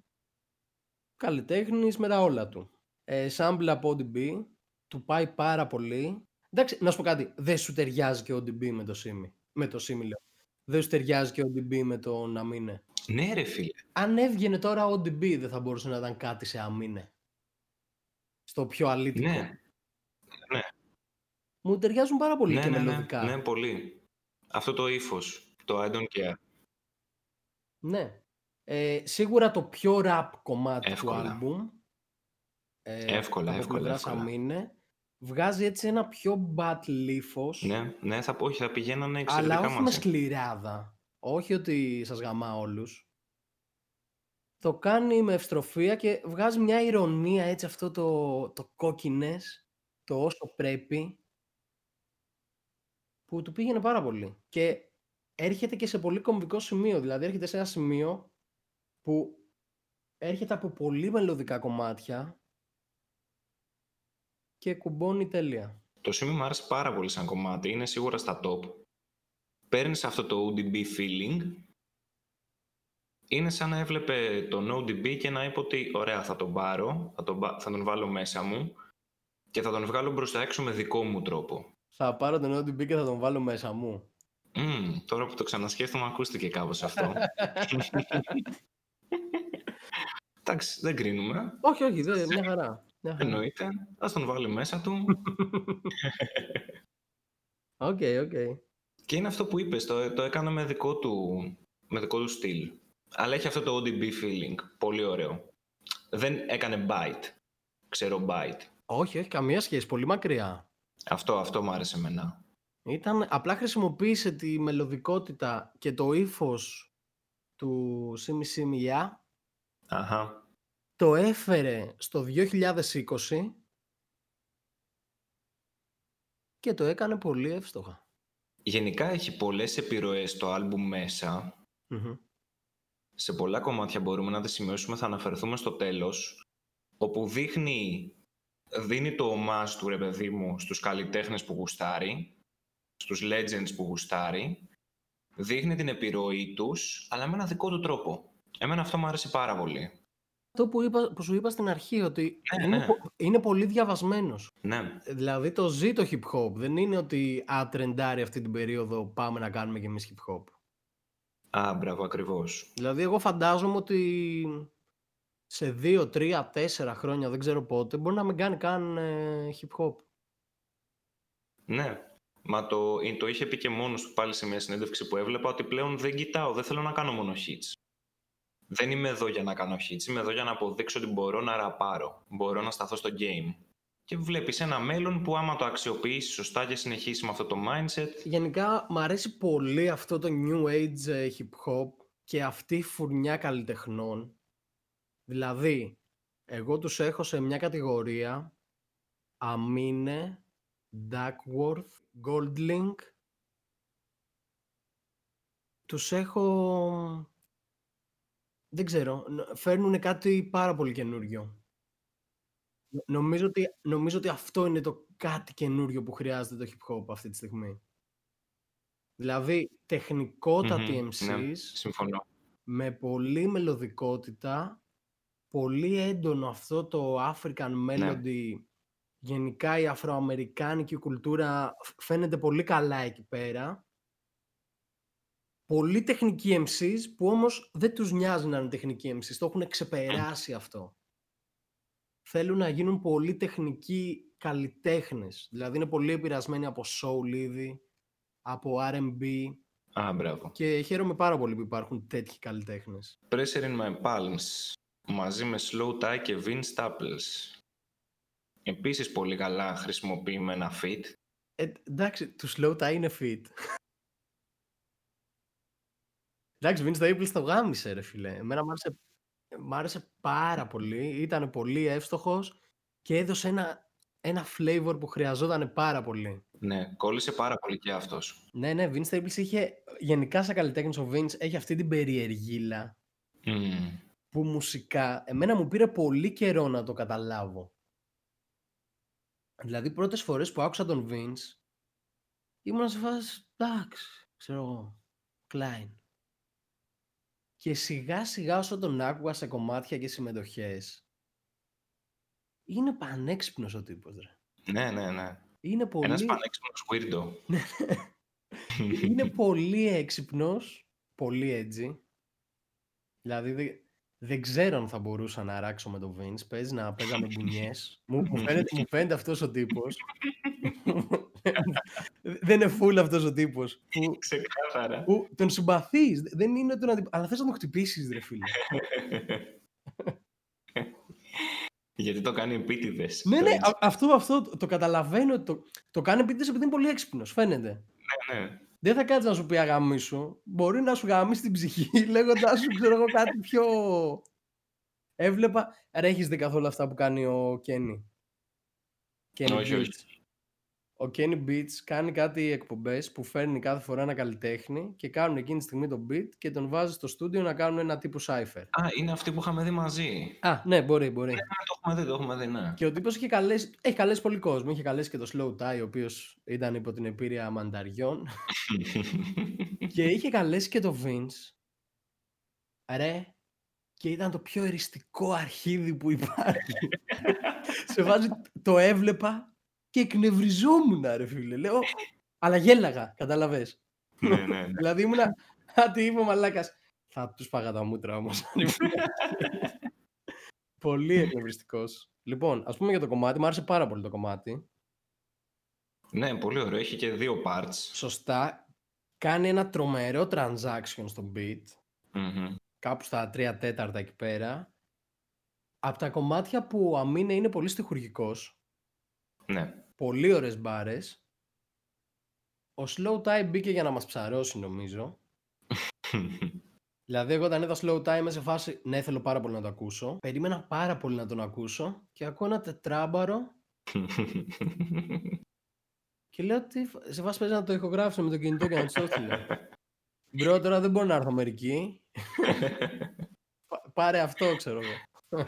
Speaker 1: Καλλιτέχνης με τα όλα του. Ε, sample από ODB, του πάει πάρα πολύ. Εντάξει, να σου πω κάτι, δεν σου ταιριάζει και ο ODB με το Simi. Με το Simi λέω. Δεν σου ταιριάζει και ο ODB με τον Αμίνε.
Speaker 2: ναι ρε φίλε.
Speaker 1: Αν έβγαινε τώρα ο ODB δεν θα μπορούσε να ήταν κάτι σε Αμίνε. Στο πιο αλήτικο.
Speaker 2: Ναι. Ναι.
Speaker 1: μου ταιριάζουν πάρα πολύ
Speaker 2: Ναι,
Speaker 1: και
Speaker 2: ναι, ναι,
Speaker 1: μελωδικά.
Speaker 2: ναι, πολύ. Αυτό το ύφος, το I don't care.
Speaker 1: Ναι. Ε, σίγουρα το πιο rap κομμάτι
Speaker 2: Εύκολα.
Speaker 1: του άλμπουμ ε,
Speaker 2: Εύκολα,
Speaker 1: από
Speaker 2: εύκολα,
Speaker 1: πλευράς
Speaker 2: εύκολα.
Speaker 1: Αμίνε βγάζει έτσι ένα πιο battle ύφος
Speaker 2: Ναι, ναι, θα, όχι, θα πηγαίνανε
Speaker 1: αλλά
Speaker 2: εξαιρετικά
Speaker 1: όχι με
Speaker 2: μαζί.
Speaker 1: σκληράδα. Όχι ότι σας γαμά όλους. Το κάνει με ευστροφία και βγάζει μια ηρωνία έτσι αυτό το, το κόκκινες, το όσο πρέπει που του πήγαινε πάρα πολύ. Και έρχεται και σε πολύ κομβικό σημείο. Δηλαδή έρχεται σε ένα σημείο που έρχεται από πολύ μελωδικά κομμάτια και κουμπώνει τέλεια.
Speaker 2: Το σημείο μου άρεσε πάρα πολύ σαν κομμάτι, είναι σίγουρα στα top. Παίρνεις αυτό το ODB feeling, είναι σαν να έβλεπε τον ODB και να είπε ότι ωραία θα τον πάρω, θα τον, πα- θα τον βάλω μέσα μου και θα τον βγάλω μπροστά έξω με δικό μου τρόπο.
Speaker 1: Θα πάρω τον ODB και θα τον βάλω μέσα μου.
Speaker 2: Μμμ, τώρα που το ξανασκέφτομαι ακούστηκε κάπως αυτό. [laughs] Εντάξει, δεν κρίνουμε.
Speaker 1: όχι, όχι, δεν, μια χαρά. Μια χαρά.
Speaker 2: Εννοείται. Ας τον βάλει μέσα του. [laughs]
Speaker 1: Οκ, οκ.
Speaker 2: Και είναι αυτό που είπες, το, το έκανε με δικό του, με δικό του στυλ. Αλλά έχει αυτό το ODB feeling. Πολύ ωραίο. Δεν έκανε bite. Ξέρω bite.
Speaker 1: Όχι, όχι, καμία σχέση. Πολύ μακριά.
Speaker 2: Αυτό, αυτό μου άρεσε εμένα.
Speaker 1: Ήταν, απλά χρησιμοποίησε τη μελωδικότητα και το ύφος του Σίμι Σίμι Για,
Speaker 2: Αχα.
Speaker 1: το έφερε στο 2020 και το έκανε πολύ εύστοχα.
Speaker 2: Γενικά έχει πολλές επιρροές το άλμπουμ μέσα.
Speaker 1: Μμμ.
Speaker 2: Σε πολλά κομμάτια μπορούμε να τις σημειώσουμε, θα αναφερθούμε στο τέλος. Όπου δείχνει, δίνει το ομάζ του ρε παιδί μου στους καλλιτέχνες που γουστάρει, στους legends που γουστάρει. Δείχνει την επιρροή τους, αλλά με ένα δικό του τρόπο. Εμένα αυτό μου άρεσε πάρα πολύ.
Speaker 1: Αυτό που, είπα, που σου είπα στην αρχή, ότι
Speaker 2: Ναι,
Speaker 1: είναι,
Speaker 2: ναι.
Speaker 1: πο- είναι πολύ διαβασμένος.
Speaker 2: Ναι,
Speaker 1: Δηλαδή το ζει το hip hop. Δεν είναι ότι α, τρεντάρει αυτή την περίοδο, πάμε να κάνουμε κι εμείς hip hop.
Speaker 2: Α, μπράβο, ακριβώς.
Speaker 1: Δηλαδή εγώ φαντάζομαι ότι σε δύο, τρία, τέσσερα χρόνια, δεν ξέρω πότε, μπορεί να μην κάνει καν ε, hip hop.
Speaker 2: Ναι, μα το, ε, το είχε πει και μόνος του πάλι σε μια συνέντευξη που έβλεπα ότι πλέον δεν κοιτάω, δεν θέλω να κάνω μόνο hits. Δεν είμαι εδώ για να κάνω hits, είμαι εδώ για να αποδείξω ότι μπορώ να ραπάρω, μπορώ να σταθώ στο game. Και βλέπεις ένα μέλλον που άμα το αξιοποιήσεις σωστά και συνεχίσεις με αυτό το mindset,
Speaker 1: Γενικά μου αρέσει πολύ αυτό το new age ε, hip hop και αυτή η φουρνιά καλλιτεχνών. Δηλαδή, εγώ τους έχω σε μια κατηγορία Αμίνε, Duckworth, Goldlink. Τους έχω... Δεν ξέρω, φέρνουν κάτι πάρα πολύ καινούριο. Νο- Νομίζω ότι, νομίζω ότι αυτό είναι το κάτι καινούριο που χρειάζεται το hip hop αυτή τη στιγμή. Δηλαδή, τεχνικότατοι
Speaker 2: Μμμ,
Speaker 1: MCs,
Speaker 2: ναι, συμφωνώ.
Speaker 1: με πολύ μελωδικότητα, πολύ έντονο αυτό το African
Speaker 2: Ναι.
Speaker 1: melody, γενικά η αφροαμερικάνικη κουλτούρα φ- φαίνεται πολύ καλά εκεί πέρα. Πολύ τεχνικοί MCs που όμως δεν τους νοιάζει να είναι τεχνικοί MCs, το έχουν ξεπεράσει αυτό. Θέλουν να γίνουν πολύ τεχνικοί καλλιτέχνες, δηλαδή είναι πολύ επηρεασμένοι από soul ήδη, από R&B
Speaker 2: Α, μπράβο.
Speaker 1: και χαίρομαι πάρα πολύ που υπάρχουν τέτοιοι καλλιτέχνες.
Speaker 2: Pressure in my palms, μαζί με Slow Tie και Vin Staples. Επίσης πολύ καλά χρησιμοποιημένα fit.
Speaker 1: Ε, εντάξει, του slow τα είναι fit. εντάξει, Vince Staples το γάμισε ρε φίλε. Εμένα μ' άρεσε, μ' άρεσε πάρα πολύ. Ήταν πολύ εύστοχος και έδωσε ένα, ένα flavor που χρειαζόταν πάρα πολύ.
Speaker 2: Ναι, κόλλησε πάρα πολύ και αυτός.
Speaker 1: Ναι, ναι, Vince Staples είχε, γενικά σαν καλλιτέχνης ο Vince έχει αυτή την περιεργίλα
Speaker 2: Μμμ.
Speaker 1: που μουσικά, εμένα μου πήρε πολύ καιρό να το καταλάβω. Δηλαδή, πρώτες φορές που άκουσα τον Vince, ήμουν σε φάση, εντάξει, ξέρω εγώ, Klein. Και σιγά σιγά όσο τον άκουγα σε κομμάτια και συμμετοχές, είναι πανέξυπνος ο τύπος, ρε.
Speaker 2: Ναι, ναι, ναι.
Speaker 1: Είναι πολύ,
Speaker 2: Ένας πανέξυπνος weirdo. [laughs]
Speaker 1: είναι πολύ έξυπνος, πολύ έτσι. Δηλαδή, δεν, δεν ξέρω αν θα μπορούσα να αράξω με τον Vince. Παίζει να παίζαμε [laughs] μπουνιές. μου, μου, φαίνεται, μου φαίνεται αυτός ο τύπος. [laughs] δεν είναι full αυτός ο τύπος. Που,
Speaker 2: Ξεκάθαρα.
Speaker 1: που τον συμπαθείς. Δεν είναι τον αντι... Αλλά θες να τον χτυπήσεις, ρε φίλε. [laughs]
Speaker 2: Γιατί το κάνει επίτηδες.
Speaker 1: ναι, ναι, α- αυτό, αυτό το, το καταλαβαίνω. ότι Το, το κάνει επίτηδες επειδή είναι πολύ έξυπνος, φαίνεται.
Speaker 2: Ναι, ναι.
Speaker 1: Δεν θα κάτσεις να σου πει αγάμι σου. Μπορεί να σου γαμίσει την ψυχή [laughs] λέγοντάς σου, ξέρω εγώ, κάτι πιο. Έβλεπα. Ρε, έχεις δει καθόλου αυτά που κάνει ο Κένι; Kenny
Speaker 2: Όχι, όχι.
Speaker 1: Beats. Ο Kenny Beats κάνει κάτι εκπομπές που φέρνει κάθε φορά ένα καλλιτέχνη και κάνουν εκείνη τη στιγμή τον beat και τον βάζει στο στούντιο να κάνουν ένα τύπου cypher.
Speaker 2: Α, είναι αυτή που είχαμε δει μαζί.
Speaker 1: Α, ναι, μπορεί, μπορεί.
Speaker 2: Ναι, το έχουμε δει, το έχουμε δει, ναι.
Speaker 1: Και ο τύπος είχε καλέσει, έχει καλέσει πολύ κόσμο. Είχε καλέσει και το Slow Tie, ο οποίος ήταν υπό την επίρρεια μανταριών. [laughs] και είχε καλέσει και το Vince. Ρε, και ήταν το πιο εριστικό αρχίδι που υπάρχει. [laughs] Σε βάζει, το έβλεπα και εκνευριζόμουν, ρε φίλε. Λέω, αλλά γέλαγα, καταλαβες.
Speaker 2: ναι, ναι, ναι.
Speaker 1: δηλαδή ήμουνα, κάτι είπε ο μαλάκας. Θα τους πάγα τα μούτρα όμως. πολύ εκνευριστικός. Λοιπόν, ας πούμε για το κομμάτι, μου άρεσε πάρα πολύ το κομμάτι.
Speaker 2: ναι, πολύ ωραίο. Έχει και δύο parts.
Speaker 1: Σωστά, κάνει ένα τρομερό transaction στο beat.
Speaker 2: Μμμ.
Speaker 1: κάπου στα 3 τέταρτα εκεί πέρα. Από τα κομμάτια που ο Αμίνε είναι πολύ στοιχουργικός,
Speaker 2: Ναι.
Speaker 1: Πολύ ωραίες μπάρες. Ο Slow Tie μπήκε για να μας ψαρώσει νομίζω. [laughs] Δηλαδή εγώ όταν είδα Slow Tie είμαι σε φάση ναι θέλω πάρα πολύ να το ακούσω. Περίμενα πάρα πολύ να τον ακούσω και ακούω ένα τετράμπαρο [laughs] και λέω τι φ- σε φάση παίζει να το ηχογράφησε με το κινητό και να του έστειλε. Μπρο τώρα δεν μπορώ να έρθω μερική. [laughs] Πα- Πάρε αυτό, ξέρω εγώ.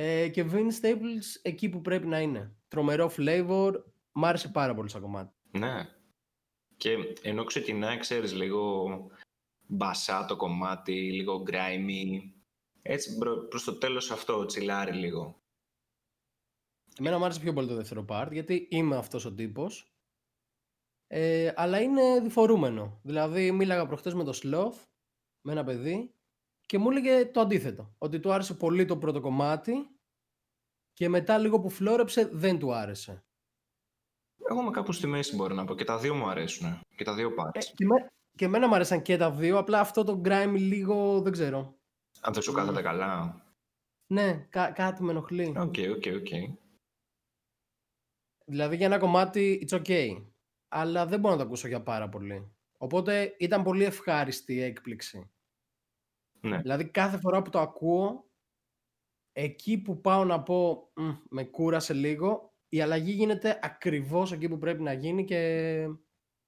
Speaker 1: Ε, και Vince Staples εκεί που πρέπει να είναι. Τρομερό flavor. Μ' άρεσε πάρα πολύ σαν κομμάτι.
Speaker 2: ναι. Και ενώ ξεκινάει, ξέρεις, λίγο μπασά το κομμάτι, λίγο grimy. Έτσι μπρο- προς το τέλος αυτό, τσιλάρει λίγο.
Speaker 1: Εμένα μου άρεσε πιο πολύ το δεύτερο part, γιατί είμαι αυτός ο τύπος. Ε, αλλά είναι διφορούμενο. Δηλαδή, μίλαγα προχτές με το Sloth, με ένα παιδί, και μου έλεγε το αντίθετο. Ότι του άρεσε πολύ το πρώτο κομμάτι και μετά λίγο που φλόρεψε δεν του άρεσε.
Speaker 2: Εγώ είμαι κάπου στη μέση μπορώ να πω. Και τα δύο μου αρέσουν. Και τα δύο
Speaker 1: Ε,
Speaker 2: parts.
Speaker 1: και, με, και εμένα μου άρεσαν και τα δύο, απλά αυτό το grime λίγο δεν ξέρω.
Speaker 2: Αν δεν σου κάθεται καλά.
Speaker 1: Ναι, κά- κάτι με ενοχλεί.
Speaker 2: Οκ, οκ, οκ.
Speaker 1: Δηλαδή για ένα κομμάτι it's okay. Αλλά δεν μπορώ να το ακούσω για πάρα πολύ. Οπότε ήταν πολύ ευχάριστη η έκπληξη.
Speaker 2: Ναι.
Speaker 1: Δηλαδή κάθε φορά που το ακούω, εκεί που πάω να πω «Μμ, με κούρασε λίγο, η αλλαγή γίνεται ακριβώς εκεί που πρέπει να γίνει και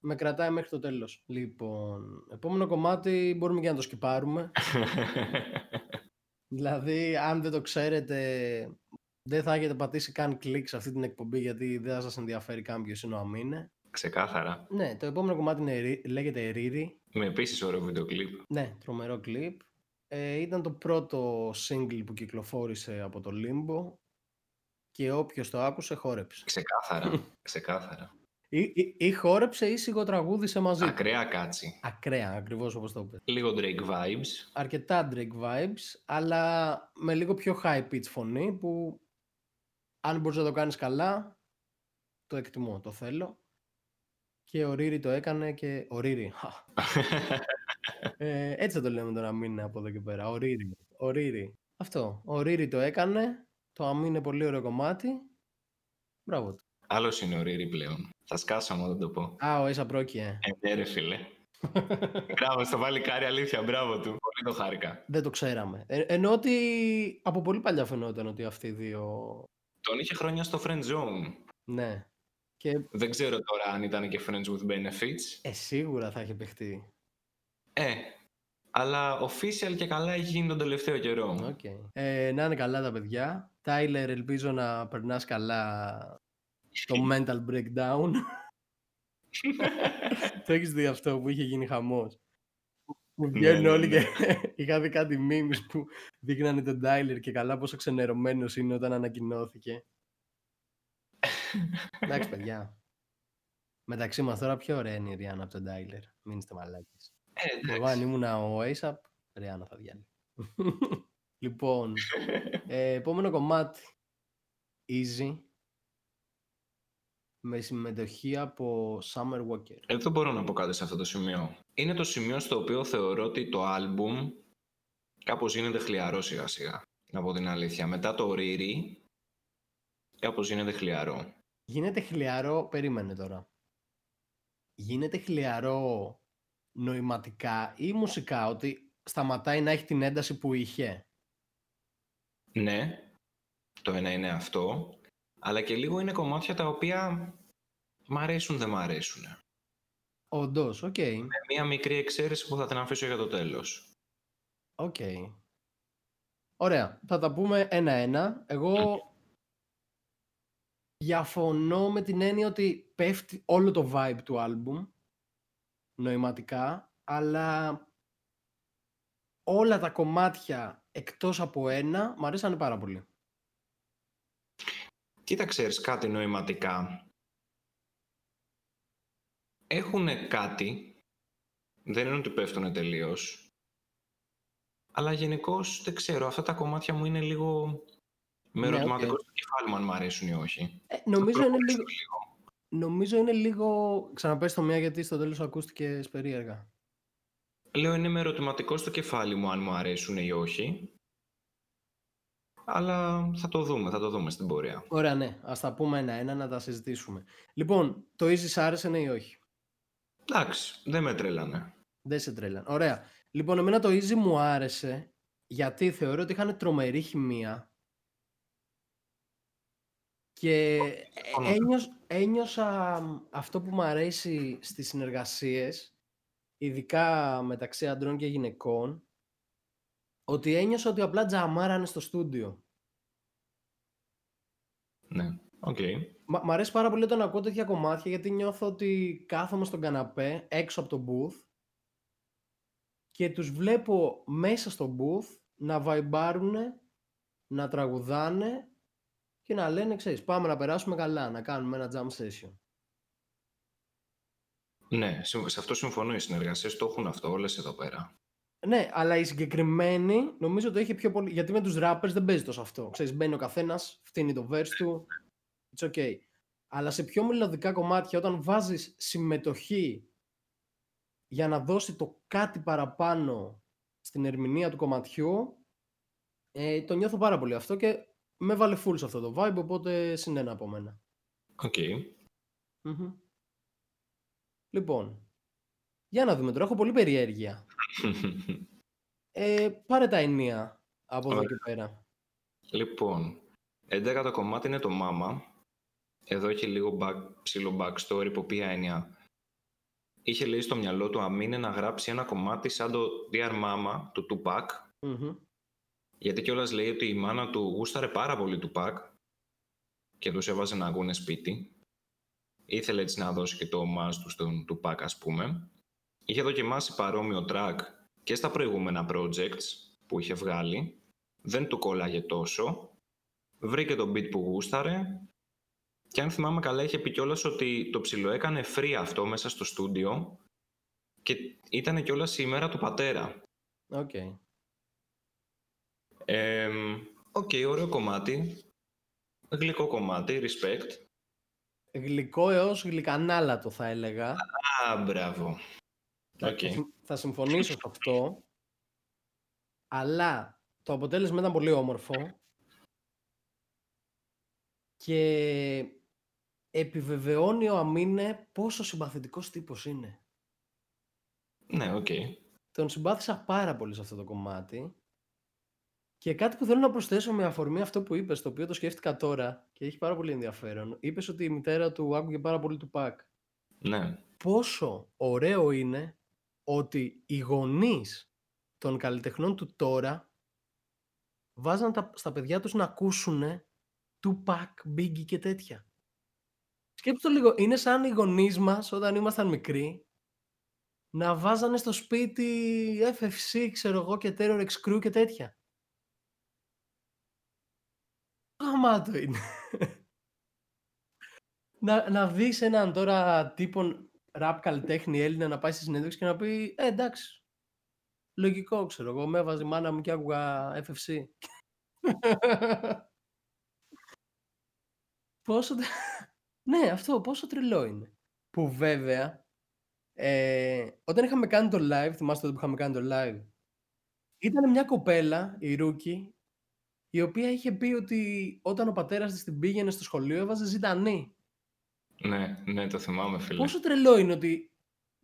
Speaker 1: με κρατάει μέχρι το τέλος. Λοιπόν, επόμενο κομμάτι μπορούμε και να το σκυπάρουμε. [laughs] Δηλαδή, αν δεν το ξέρετε, δεν θα έχετε πατήσει καν κλικ σε αυτή την εκπομπή γιατί δεν θα σας ενδιαφέρει καν ποιος είναι ο Αμίνε.
Speaker 2: Ξεκάθαρα.
Speaker 1: Ναι, το επόμενο κομμάτι είναι, Ri- λέγεται Riri.
Speaker 2: Με επίσης ωραίο βίντεο κλιπ.
Speaker 1: Ναι, τρομερό κλιπ. Ε, ήταν το πρώτο single που κυκλοφόρησε από το Limbo και όποιος το άκουσε χόρεψε.
Speaker 2: Ξεκάθαρα. [laughs] Ξεκάθαρα.
Speaker 1: Ή, ή, ή χόρεψε ή σιγοτραγούδισε μαζί. του.
Speaker 2: Ακραία κάτσι.
Speaker 1: Ακραία, ακριβώς όπως το είπε.
Speaker 2: Λίγο Drake vibes.
Speaker 1: αρκετά Drake vibes, αλλά με λίγο πιο high pitch φωνή που αν μπορείς να το κάνεις καλά, το εκτιμώ, το θέλω. Και ο Ρίρι το έκανε και... Ο Ρίρι, χα. [laughs] ε, έτσι θα το λέμε τώρα Αμίνε από εδώ και πέρα. Ο Ρίρι. Ο Ρίρι. Αυτό. Ο Ρίρι το έκανε. Το Αμίνε πολύ ωραίο κομμάτι. Μπράβο του.
Speaker 2: Άλλος είναι ο Ρίρι πλέον. Θα σκάσω άμα δεν το πω.
Speaker 1: Α, ο Ίσα Πρόκειε.
Speaker 2: Ε, ναι, ρε φίλε. Μπράβο, στο βάλει αλήθεια, μπράβο του. Πολύ το χάρηκα.
Speaker 1: Δεν το ξέραμε. Ε, ενώ ότι από πολύ παλιά φαινόταν ότι αυτοί οι δύο...
Speaker 2: Τον είχε χρόνια στο Friend Zone.
Speaker 1: Ναι. Και
Speaker 2: Δεν ξέρω τώρα αν ήταν και Friends with Benefits.
Speaker 1: ε, σίγουρα θα έχει παιχτεί.
Speaker 2: Ε, αλλά official και καλά έχει γίνει τον τελευταίο καιρό.
Speaker 1: Οκ. Ε, να είναι καλά τα παιδιά. Τάιλερ, ελπίζω να περνάς καλά το [laughs] mental breakdown. [laughs] το έχεις δει αυτό που είχε γίνει χαμός. Που
Speaker 2: Ναι,
Speaker 1: βγαίνουν
Speaker 2: ναι,
Speaker 1: όλοι
Speaker 2: ναι.
Speaker 1: και [laughs] είχα δει κάτι memes που δείχνανε τον Τάιλερ και καλά πόσο ξενερωμένος είναι όταν ανακοινώθηκε. Εντάξει παιδιά. Μεταξύ μας τώρα πιο ωραία είναι η Ριάννα από τον Τάιλερ. Μην είστε μαλάκες.
Speaker 2: Ε,
Speaker 1: Εγώ αν
Speaker 2: εντάξει.
Speaker 1: ήμουν ο ASAP, Ριάννα θα βγάλει. [laughs] λοιπόν, ε, επόμενο κομμάτι. Easy. με συμμετοχή από Summer Walker.
Speaker 2: Εδώ μπορώ να πω κάτι σε αυτό το σημείο. Είναι το σημείο στο οποίο θεωρώ ότι το άλμπουμ κάπως γίνεται χλιαρό σιγά σιγά. Να πω την αλήθεια. Μετά το Riri, κάπως γίνεται χλιαρό.
Speaker 1: Γίνεται χλιαρό, περίμενε τώρα. Γίνεται χλιαρό νοηματικά ή μουσικά, ότι σταματάει να έχει την ένταση που είχε;
Speaker 2: Ναι, το ένα είναι αυτό, αλλά και λίγο είναι κομμάτια τα οποία μ' αρέσουν, δεν μ' αρέσουν.
Speaker 1: Όντως, οκ.
Speaker 2: Με μία μικρή εξαίρεση που θα την αφήσω για το τέλος.
Speaker 1: Οκ. Ωραία. Θα τα πούμε ένα-ένα. Εγώ διαφωνώ με την έννοια ότι πέφτει όλο το vibe του άλμπουμ νοηματικά, αλλά όλα τα κομμάτια εκτός από ένα μου αρέσανε πάρα πολύ.
Speaker 2: Κοίτα, ξέρεις κάτι νοηματικά. Έχουν κάτι, δεν είναι ότι πέφτουν τελείως, αλλά γενικώς δεν ξέρω, αυτά τα κομμάτια μου είναι λίγο με
Speaker 1: Ναι,
Speaker 2: ερωτηματικό
Speaker 1: οκ.
Speaker 2: στο κεφάλι μου αν μου αρέσουν ή όχι.
Speaker 1: Ε,
Speaker 2: Θα
Speaker 1: νομίζω είναι
Speaker 2: προχωρήσω
Speaker 1: λίγο... Νομίζω είναι λίγο... Ξαναπες το μία γιατί στο τέλος ακούστηκες περίεργα.
Speaker 2: Λέω είναι με ερωτηματικό στο κεφάλι μου αν μου αρέσουν ή όχι. Αλλά θα το δούμε, θα το δούμε στην πορεία.
Speaker 1: Ωραία, ναι. Ας τα πούμε ένα-ένα να τα συζητήσουμε. Λοιπόν, το Easy σ' άρεσε, ναι ή όχι;
Speaker 2: Εντάξει, δεν με τρέλανε.
Speaker 1: Δεν σε τρέλαν. Ωραία. Λοιπόν, εμένα το Easy μου άρεσε γιατί θεωρώ ότι είχαν τρομερή χημεία και
Speaker 2: συμφωνώ.
Speaker 1: ένιωσα, ένιωσα αυτό που μου αρέσει στις συνεργασίες, ειδικά μεταξύ αντρών και γυναικών, ότι ένιωσα ότι απλά τζαμάρανε στο στούντιο.
Speaker 2: Ναι, οκ.
Speaker 1: Μα- Μ' αρέσει πάρα πολύ όταν ακούω τέτοια κομμάτια γιατί νιώθω ότι κάθομαι στον καναπέ έξω από το booth και τους βλέπω μέσα στο booth να βαϊμπάρουνε, να τραγουδάνε και να λένε, ξέρεις, πάμε να περάσουμε καλά, να κάνουμε ένα jam session.
Speaker 2: Ναι, συμ- σε αυτό συμφωνώ. Οι συνεργασίες το έχουν αυτό όλες εδώ πέρα.
Speaker 1: Ναι, αλλά η συγκεκριμένη νομίζω το είχε πιο πολύ. Γιατί με τους rappers δεν παίζει τόσο αυτό. Ξέρεις, μπαίνει ο καθένας, φτύνει το verse του. It's okay. Αλλά σε πιο μελλοντικά κομμάτια, όταν βάζεις συμμετοχή για να δώσει το κάτι παραπάνω στην ερμηνεία του κομματιού, ε, το νιώθω πάρα πολύ αυτό και με έβαλε full σε αυτό το vibe, οπότε συν ένα από μένα.
Speaker 2: Οκ.
Speaker 1: Μμμ. Λοιπόν, για να δούμε τώρα, έχω πολύ περιέργεια. [laughs] Ε, πάρε τα ηνία από εδώ
Speaker 2: Ωραία.
Speaker 1: και πέρα.
Speaker 2: λοιπόν, 11ο κομμάτι είναι το Mama. Εδώ έχει λίγο back, ψιλό backstory, υπό ποια έννοια. Είχε λέει στο μυαλό του Αμίνε να γράψει ένα κομμάτι σαν το Dear Mama του Tupac,
Speaker 1: Μμμ.
Speaker 2: Γιατί κιόλας λέει ότι η μάνα του γούσταρε πάρα πολύ Tupac και τους έβαζε να ακούνε σπίτι. Ήθελε έτσι να δώσει και το ομάζ τους στον Tupac, ας πούμε. Είχε δοκιμάσει παρόμοιο track και στα προηγούμενα projects που είχε βγάλει. Δεν του κόλλαγε τόσο. Βρήκε το beat που γούσταρε. Και αν θυμάμαι καλά είχε πει κιόλας ότι το ψηλό έκανε free αυτό μέσα στο στούντιο και ήταν κιόλας η ημέρα του πατέρα.
Speaker 1: Οκ.
Speaker 2: Εμ, Οκ, ωραίο κομμάτι. Γλυκό κομμάτι, respect.
Speaker 1: Γλυκό έως γλυκανάλατο θα έλεγα.
Speaker 2: Α, μπράβο. Οκ.
Speaker 1: Θα, συμ- θα συμφωνήσω σε αυτό. Αλλά το αποτέλεσμα ήταν πολύ όμορφο. Και επιβεβαιώνει ο Αμίνε πόσο συμπαθητικός τύπος είναι.
Speaker 2: Ναι, οκ.
Speaker 1: Τον συμπάθησα πάρα πολύ σε αυτό το κομμάτι. Και κάτι που θέλω να προσθέσω με αφορμή αυτό που είπες, το οποίο το σκέφτηκα τώρα και έχει πάρα πολύ ενδιαφέρον. Είπες ότι η μητέρα του άκουγε πάρα πολύ Tupac.
Speaker 2: Ναι.
Speaker 1: Πόσο ωραίο είναι ότι οι γονείς των καλλιτεχνών του τώρα βάζαν τα, στα παιδιά τους να ακούσουν Tupac, Biggie και τέτοια. Σκέψτε το λίγο, είναι σαν οι γονείς μας όταν ήμασταν μικροί να βάζανε στο σπίτι FFC, ξέρω εγώ, και Terror X Crew και τέτοια. Γαμάτο είναι. να, να δεις έναν τώρα τύπον ραπ καλλιτέχνη Έλληνα να πάει στη συνέντευξη και να πει «Ε, εντάξει, λογικό ξέρω εγώ, με έβαζε η μάνα μου και άκουγα FFC». [laughs] Πόσο... τε- Ναι, αυτό πόσο τρελό είναι. Που βέβαια, ε, όταν είχαμε κάνει το live, θυμάστε ότι είχαμε κάνει το live, ήταν μια κοπέλα, η Ρούκη, η οποία είχε πει ότι όταν ο πατέρας της την πήγαινε στο σχολείο έβαζε ζητανή.
Speaker 2: Ναι, ναι, το θυμάμαι, φίλε.
Speaker 1: Πόσο τρελό είναι ότι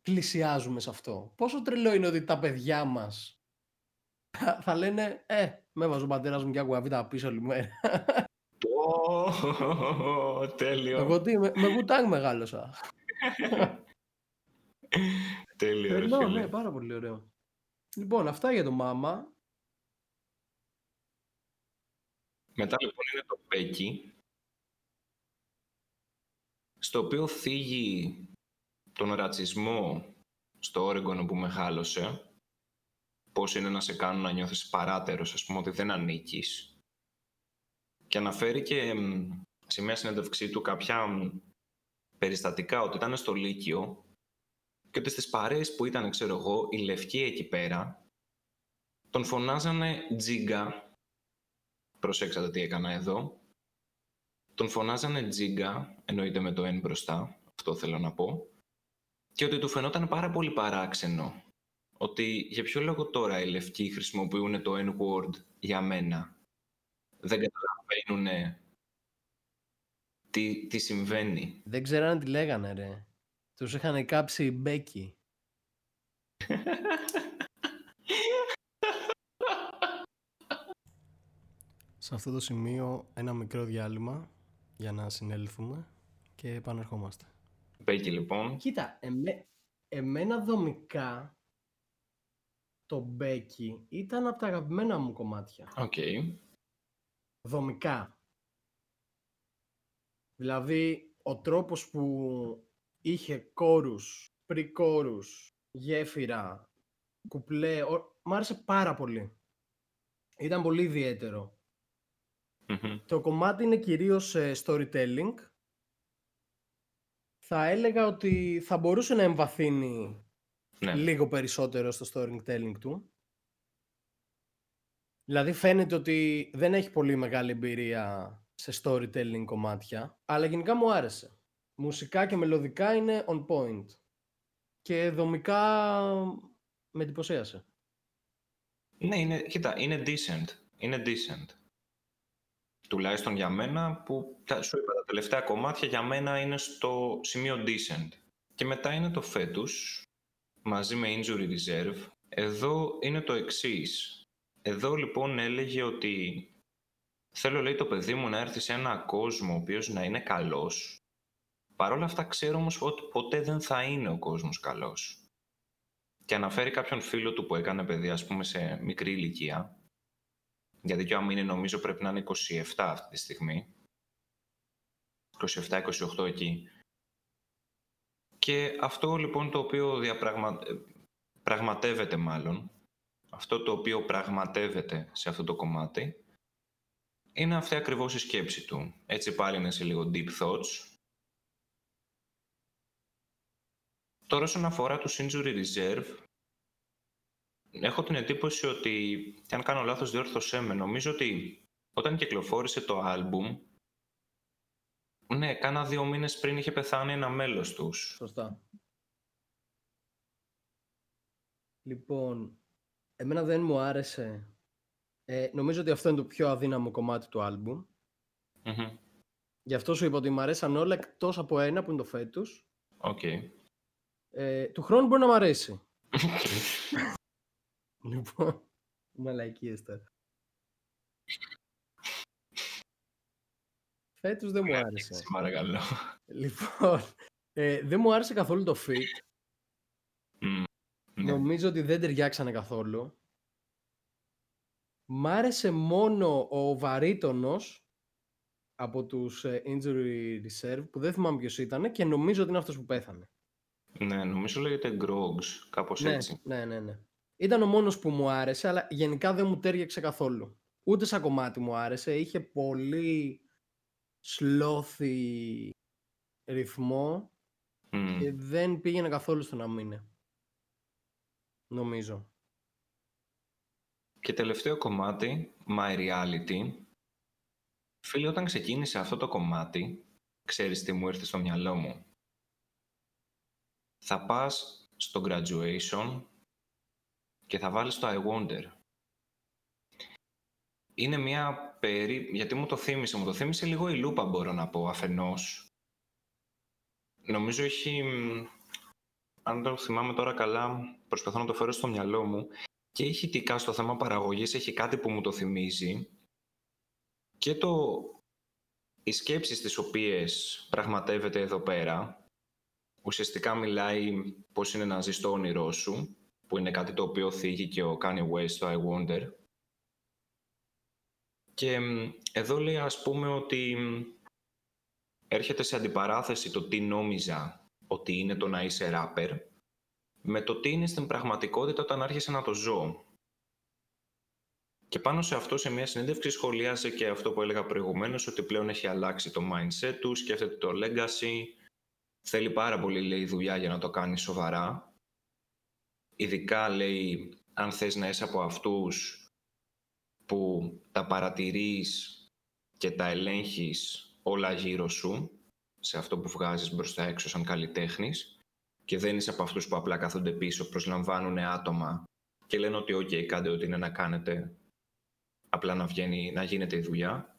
Speaker 1: πλησιάζουμε σε αυτό. Πόσο τρελό είναι ότι τα παιδιά μας θα, θα λένε «Ε, με έβαζε ο πατέρας μου και άκουγα β' πίσω όλη μέρα».
Speaker 2: Ω, τέλειο.
Speaker 1: Εγώ τι, με, με βουτάγκ μεγάλωσα.
Speaker 2: Τέλειο, ρε
Speaker 1: Τρελό,
Speaker 2: φίλε.
Speaker 1: ναι, πάρα πολύ ωραίο. Λοιπόν, αυτά για το μάμα.
Speaker 2: Μετά λοιπόν είναι το Becky, στο οποίο θίγει τον ρατσισμό στο Όρεγκον όπου μεγάλωσε, πώς είναι να σε κάνουν να νιώθεις παράτερος, ας πούμε, ότι δεν ανήκεις. Και αναφέρει και μ, σε μια συνέντευξή του κάποια μ, περιστατικά ότι ήταν στο Λύκειο και ότι στις παρέες που ήταν, ξέρω εγώ, οι λευκοί εκεί πέρα, τον φωνάζανε τζίγκα προσέξατε τι έκανα εδώ. Τον φωνάζανε Τζίγκα, εννοείται με το N μπροστά, αυτό θέλω να πω, και ότι του φαινόταν πάρα πολύ παράξενο. Ότι για ποιο λόγο τώρα οι λευκοί χρησιμοποιούν το N-word για μένα. Δεν καταλαβαίνουν τι, τι συμβαίνει.
Speaker 1: Δεν ξέρανε τι λέγανε, ρε. Τους είχαν κάψει οι Μπέκι. [laughs] Σε αυτό το σημείο ένα μικρό διάλειμμα για να συνέλθουμε και επανερχόμαστε.
Speaker 2: Becky λοιπόν.
Speaker 1: Κοίτα, εμέ, εμένα δομικά το Becky ήταν από τα αγαπημένα μου κομμάτια.
Speaker 2: Οκ.
Speaker 1: Δομικά. Δηλαδή, ο τρόπος που είχε chorus, pre-chorus, γέφυρα, κουπλέ, ο... μ' άρεσε πάρα πολύ. Ήταν πολύ ιδιαίτερο.
Speaker 2: Μμμ.
Speaker 1: Το κομμάτι είναι κυρίως ε, storytelling. Θα έλεγα ότι θα μπορούσε να εμβαθύνει
Speaker 2: Ναι.
Speaker 1: λίγο περισσότερο στο storytelling του. Δηλαδή φαίνεται ότι δεν έχει πολύ μεγάλη εμπειρία σε storytelling κομμάτια, αλλά γενικά μου άρεσε. Μουσικά και μελωδικά είναι on point. Και δομικά με εντυπωσίασε.
Speaker 2: Ναι, είναι, κοίτα, είναι decent. Είναι decent. Τουλάχιστον για μένα, που τα, σου είπα, τα τελευταία κομμάτια για μένα είναι στο σημείο decent. Και μετά είναι το Fetus, μαζί με Injury Reserve. Εδώ είναι το εξής. Εδώ λοιπόν έλεγε ότι θέλω λέει το παιδί μου να έρθει σε ένα κόσμο ο οποίος να είναι καλός. Παρ' όλα αυτά ξέρω όμως ότι ποτέ δεν θα είναι ο κόσμος καλός. Και αναφέρει κάποιον φίλο του που έκανε παιδί ας πούμε σε μικρή ηλικία. Γιατί και άμα είναι νομίζω πρέπει να είναι 27 αυτή τη στιγμή. 27-28 εκεί. Και αυτό λοιπόν το οποίο διαπραγμα... ε, πραγματεύεται μάλλον, αυτό το οποίο πραγματεύεται σε αυτό το κομμάτι, είναι αυτή ακριβώς η σκέψη του. Έτσι πάλι είναι σε λίγο deep thoughts. Τώρα όσον αφορά τους injury reserve, έχω την εντύπωση ότι, και αν κάνω λάθος διόρθωσέ με, νομίζω ότι όταν κυκλοφόρησε το άλμπουμ, ναι, κάνα δύο μήνες πριν είχε πεθάνει ένα μέλος τους.
Speaker 1: Σωστά. Λοιπόν, εμένα δεν μου άρεσε. Ε, νομίζω ότι αυτό είναι το πιο αδύναμο κομμάτι του άλμπουμ.
Speaker 2: Μμμ.
Speaker 1: Γι' αυτό σου είπα ότι μου αρέσαν όλα εκτός από ένα που είναι το Fetus.
Speaker 2: Ok.
Speaker 1: Ε, του χρόνου μπορεί να μου αρέσει. [laughs] Λοιπόν, μαλακίες τώρα. Φέτος δεν μου άρεσε.
Speaker 2: Σε παρακαλώ.
Speaker 1: Λοιπόν, ε, δεν μου άρεσε καθόλου το feat.
Speaker 2: Μμ. Ναι.
Speaker 1: Νομίζω ότι δεν ταιριάξανε καθόλου. Μ' άρεσε μόνο ο βαρύτονος από τους ε, Injury Reserve που δεν θυμάμαι ποιος ήταν και νομίζω ότι είναι αυτός που πέθανε.
Speaker 2: Ναι, νομίζω λέγεται Grogs, κάπως
Speaker 1: Ναι,
Speaker 2: έτσι.
Speaker 1: ναι, ναι, ναι. Ήταν ο μόνος που μου άρεσε, αλλά γενικά δεν μου τέριαξε καθόλου. Ούτε σαν κομμάτι μου άρεσε. Είχε πολύ σλόθι ρυθμό
Speaker 2: Μμ.
Speaker 1: και δεν πήγαινε καθόλου στο να μείνει. Νομίζω.
Speaker 2: Και τελευταίο κομμάτι, My Reality. Φίλοι, όταν ξεκίνησε αυτό το κομμάτι, ξέρεις τι μου ήρθε στο μυαλό μου. Θα πας στο graduation και θα βάλεις το I Wonder. Είναι μια περί... Γιατί μου το θύμισε, μου το θύμισε λίγο η Λούπα μπορώ να πω αφενός. Νομίζω έχει... Αν το θυμάμαι τώρα καλά, προσπαθώ να το φέρω στο μυαλό μου και ηχητικά στο θέμα παραγωγής έχει κάτι που μου το θυμίζει και το... οι σκέψεις τις οποίες πραγματεύεται εδώ πέρα ουσιαστικά μιλάει πώς είναι να ζεις το όνειρό σου που είναι κάτι το οποίο θίγει και ο Kanye West στο I Wonder και εδώ λέει ας πούμε ότι έρχεται σε αντιπαράθεση το τι νόμιζα ότι είναι το να είσαι rapper με το τι είναι στην πραγματικότητα όταν άρχισε να το ζω. Και πάνω σε αυτό, σε μια συνέντευξη, σχολιάζει και αυτό που έλεγα προηγουμένως, ότι πλέον έχει αλλάξει το mindset του, σκέφτεται το legacy, θέλει πάρα πολύ, λέει, δουλειά για να το κάνει σοβαρά. Ειδικά, λέει, αν θες να είσαι από αυτούς που τα παρατηρείς και τα ελέγχεις όλα γύρω σου, σε αυτό που βγάζεις μπροστά έξω σαν καλλιτέχνης, και δεν είσαι από αυτούς που απλά κάθονται πίσω, προσλαμβάνουν άτομα και λένε ότι «ΟΚ, κάντε ό,τι είναι να κάνετε, απλά να, βγαίνει, να γίνεται η δουλειά».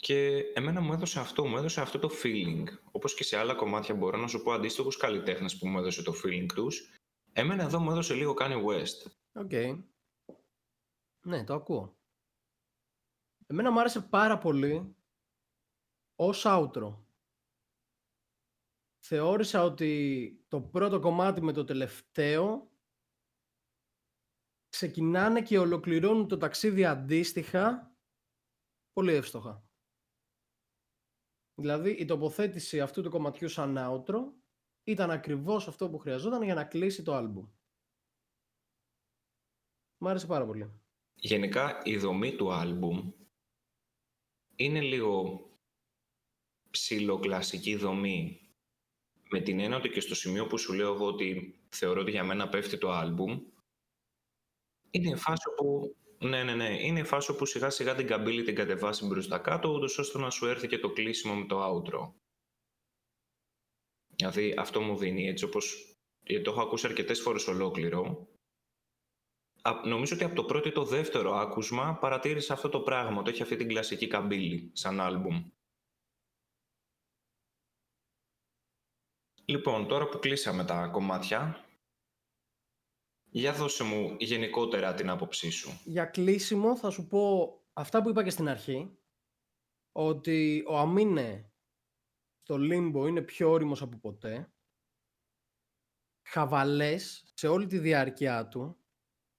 Speaker 2: Και εμένα μου έδωσε αυτό, μου έδωσε αυτό το feeling. Όπως και σε άλλα κομμάτια μπορώ να σου πω αντίστοιχους καλλιτέχνες που μου έδωσε το feeling τους. Εμένα εδώ μου έδωσε λίγο Kanye West.
Speaker 1: Ok. Okay. Ναι, το ακούω. Εμένα μου άρεσε πάρα πολύ ως outro θεώρησα ότι το πρώτο κομμάτι με το τελευταίο ξεκινάνε και ολοκληρώνουν το ταξίδι αντίστοιχα πολύ εύστοχα. Δηλαδή η τοποθέτηση αυτού του κομματιού σαν outro ήταν ακριβώς αυτό που χρειαζόταν για να κλείσει το άλμπουμ. Μ' άρεσε πάρα πολύ.
Speaker 2: Γενικά η δομή του άλμπουμ είναι λίγο ψηλοκλασική δομή με την έννοια ότι και στο σημείο που σου λέω εγώ ότι θεωρώ ότι για μένα πέφτει το άλμπουμ, είναι η φάση που ναι, ναι, ναι. Είναι η φάση που σιγά σιγά την καμπύλη την κατεβάσει μπροστά κάτω, ούτως ώστε να σου έρθει και το κλείσιμο με το outro. Δηλαδή αυτό μου δίνει έτσι όπως, γιατί το έχω ακούσει αρκετές φορές ολόκληρο, νομίζω ότι από το πρώτο ή το δεύτερο άκουσμα παρατήρησα αυτό το πράγμα, ότι έχει αυτή την κλασική καμπύλη σαν άλμπουμ. Λοιπόν, τώρα που κλείσαμε τα κομμάτια, για δώσε μου γενικότερα την άποψή σου.
Speaker 1: Για κλείσιμο θα σου πω αυτά που είπα και στην αρχή, ότι ο Αμίνε στο Λίμπο είναι πιο όριμος από ποτέ, χαβαλές σε όλη τη διάρκεια του,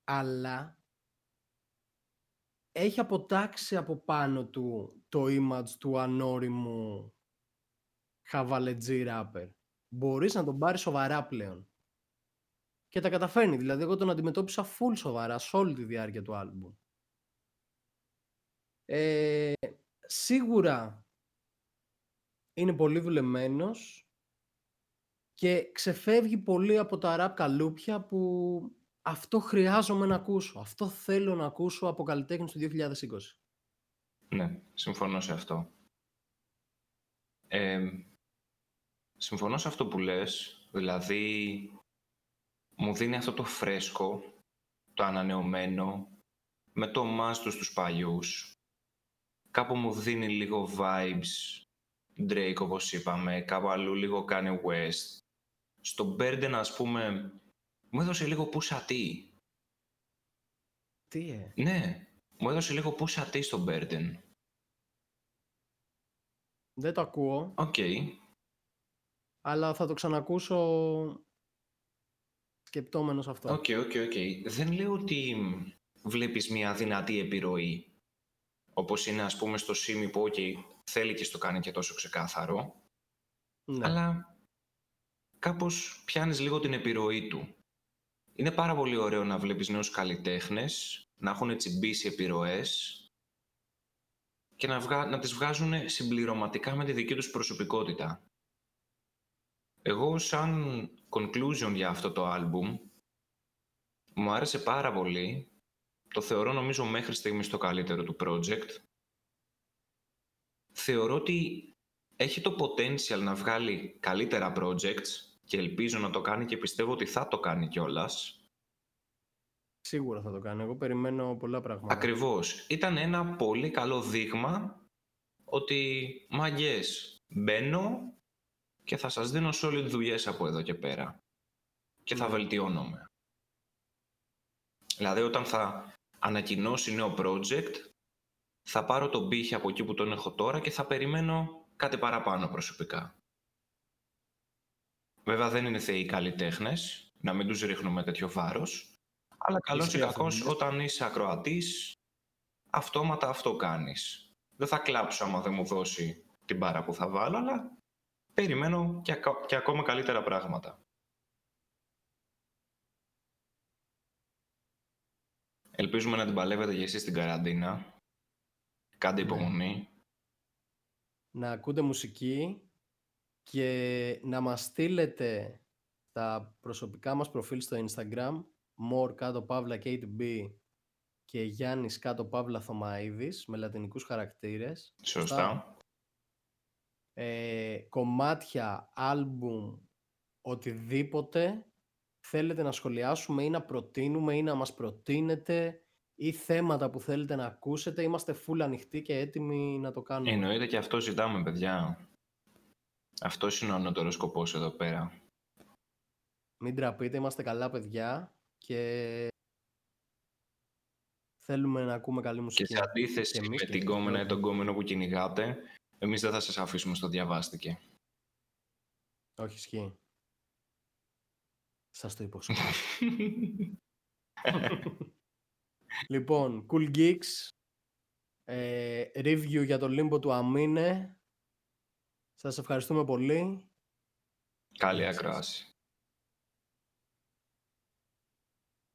Speaker 1: αλλά έχει αποτάξει από πάνω του το image του ανώριμου χαβαλετζή ράπερ μπορείς να τον πάρεις σοβαρά πλέον. Και τα καταφέρνει. Δηλαδή, εγώ τον αντιμετώπισα full σοβαρά σε όλη τη διάρκεια του άλμπουμ. Ε, σίγουρα είναι πολύ δουλεμένος και ξεφεύγει πολύ από τα ραπ καλούπια που αυτό χρειάζομαι να ακούσω. Αυτό θέλω να ακούσω από καλλιτέχνης του 2020.
Speaker 2: Ναι, συμφωνώ σε αυτό. Ε, Συμφωνώ σε αυτό που λες, δηλαδή μου δίνει αυτό το φρέσκο, το ανανεωμένο, με το μάστο στους παλιούς. Κάπου μου δίνει λίγο vibes Drake όπως είπαμε, κάπου αλλού λίγο Kanye West. Στο Burden ας πούμε, μου έδωσε λίγο Pusha T.
Speaker 1: Τι ε;
Speaker 2: Ναι, μου έδωσε λίγο Pusha T στο Burden.
Speaker 1: Δεν το ακούω.
Speaker 2: Οκ
Speaker 1: αλλά θα το ξανακούσω σκεπτόμενος αυτό.
Speaker 2: Οκ, οκ, οκ. Δεν λέω ότι βλέπεις μια δυνατή επιρροή, όπως είναι ας πούμε στο Shimmy που okay, θέλει και στο κάνει και τόσο ξεκάθαρο, ναι. αλλά κάπως πιάνεις λίγο την επιρροή του. Είναι πάρα πολύ ωραίο να βλέπεις νέους καλλιτέχνες, να έχουν τσιμπήσει επιρροές και να, βγα... να τις βγάζουν συμπληρωματικά με τη δική τους προσωπικότητα. Εγώ σαν conclusion για αυτό το άλμπουμ μου άρεσε πάρα πολύ. Το θεωρώ νομίζω μέχρι στιγμής το καλύτερο του project. θεωρώ ότι έχει το potential να βγάλει καλύτερα projects και ελπίζω να το κάνει και πιστεύω ότι θα το κάνει κιόλας.
Speaker 1: Σίγουρα θα το κάνει. Εγώ περιμένω πολλά πράγματα.
Speaker 2: Ακριβώς. Ήταν ένα πολύ καλό δείγμα ότι μαγκές μπαίνω και θα σας δίνω solid δουλειές από εδώ και πέρα. Και θα ναι. βελτιώνομαι. Δηλαδή όταν θα ανακοινώσει νέο project, θα πάρω τον πύχη από εκεί που τον έχω τώρα και θα περιμένω κάτι παραπάνω προσωπικά. Βέβαια δεν είναι θεοί καλλιτέχνε, να μην τους ρίχνουμε τέτοιο βάρος, αλλά καλός ή κακός όταν είσαι ακροατής, αυτόματα αυτό κάνεις. Δεν θα κλάψω άμα δεν μου δώσει την πάρα που θα βάλω, αλλά περιμένω και, και ακόμα καλύτερα πράγματα. Ελπίζουμε να την παλεύετε και εσείς στην καραντίνα. Κάντε ναι. υπομονή.
Speaker 1: Να ακούτε μουσική και να μας στείλετε τα προσωπικά μας προφίλ στο Instagram more κάτω παύλα KTB και Γιάννης κάτω παύλα Θωμαίδης με λατινικούς χαρακτήρες.
Speaker 2: Σωστά.
Speaker 1: Ε, κομμάτια, άλμπουμ, οτιδήποτε θέλετε να σχολιάσουμε ή να προτείνουμε ή να μας προτείνετε ή θέματα που θέλετε να ακούσετε, είμαστε full ανοιχτοί και έτοιμοι να το κάνουμε.
Speaker 2: Εννοείται και αυτό ζητάμε, παιδιά. Αυτός είναι ο ανώτερος σκοπός εδώ πέρα.
Speaker 1: Μην τραπείτε, είμαστε καλά παιδιά και θέλουμε να ακούμε καλή μουσική.
Speaker 2: Και σε αντίθεση με την κόμενα ή τον κόμενο που κυνηγάτε, εμείς δεν θα σας αφήσουμε στο διαβάστηκε.
Speaker 1: Όχι, ισχύει. Σας το υπόσχομαι. [laughs] λοιπόν, Cool Geeks, ε, review για το Limbo του Αμίνε. Σας ευχαριστούμε πολύ.
Speaker 2: Καλή ακρόαση.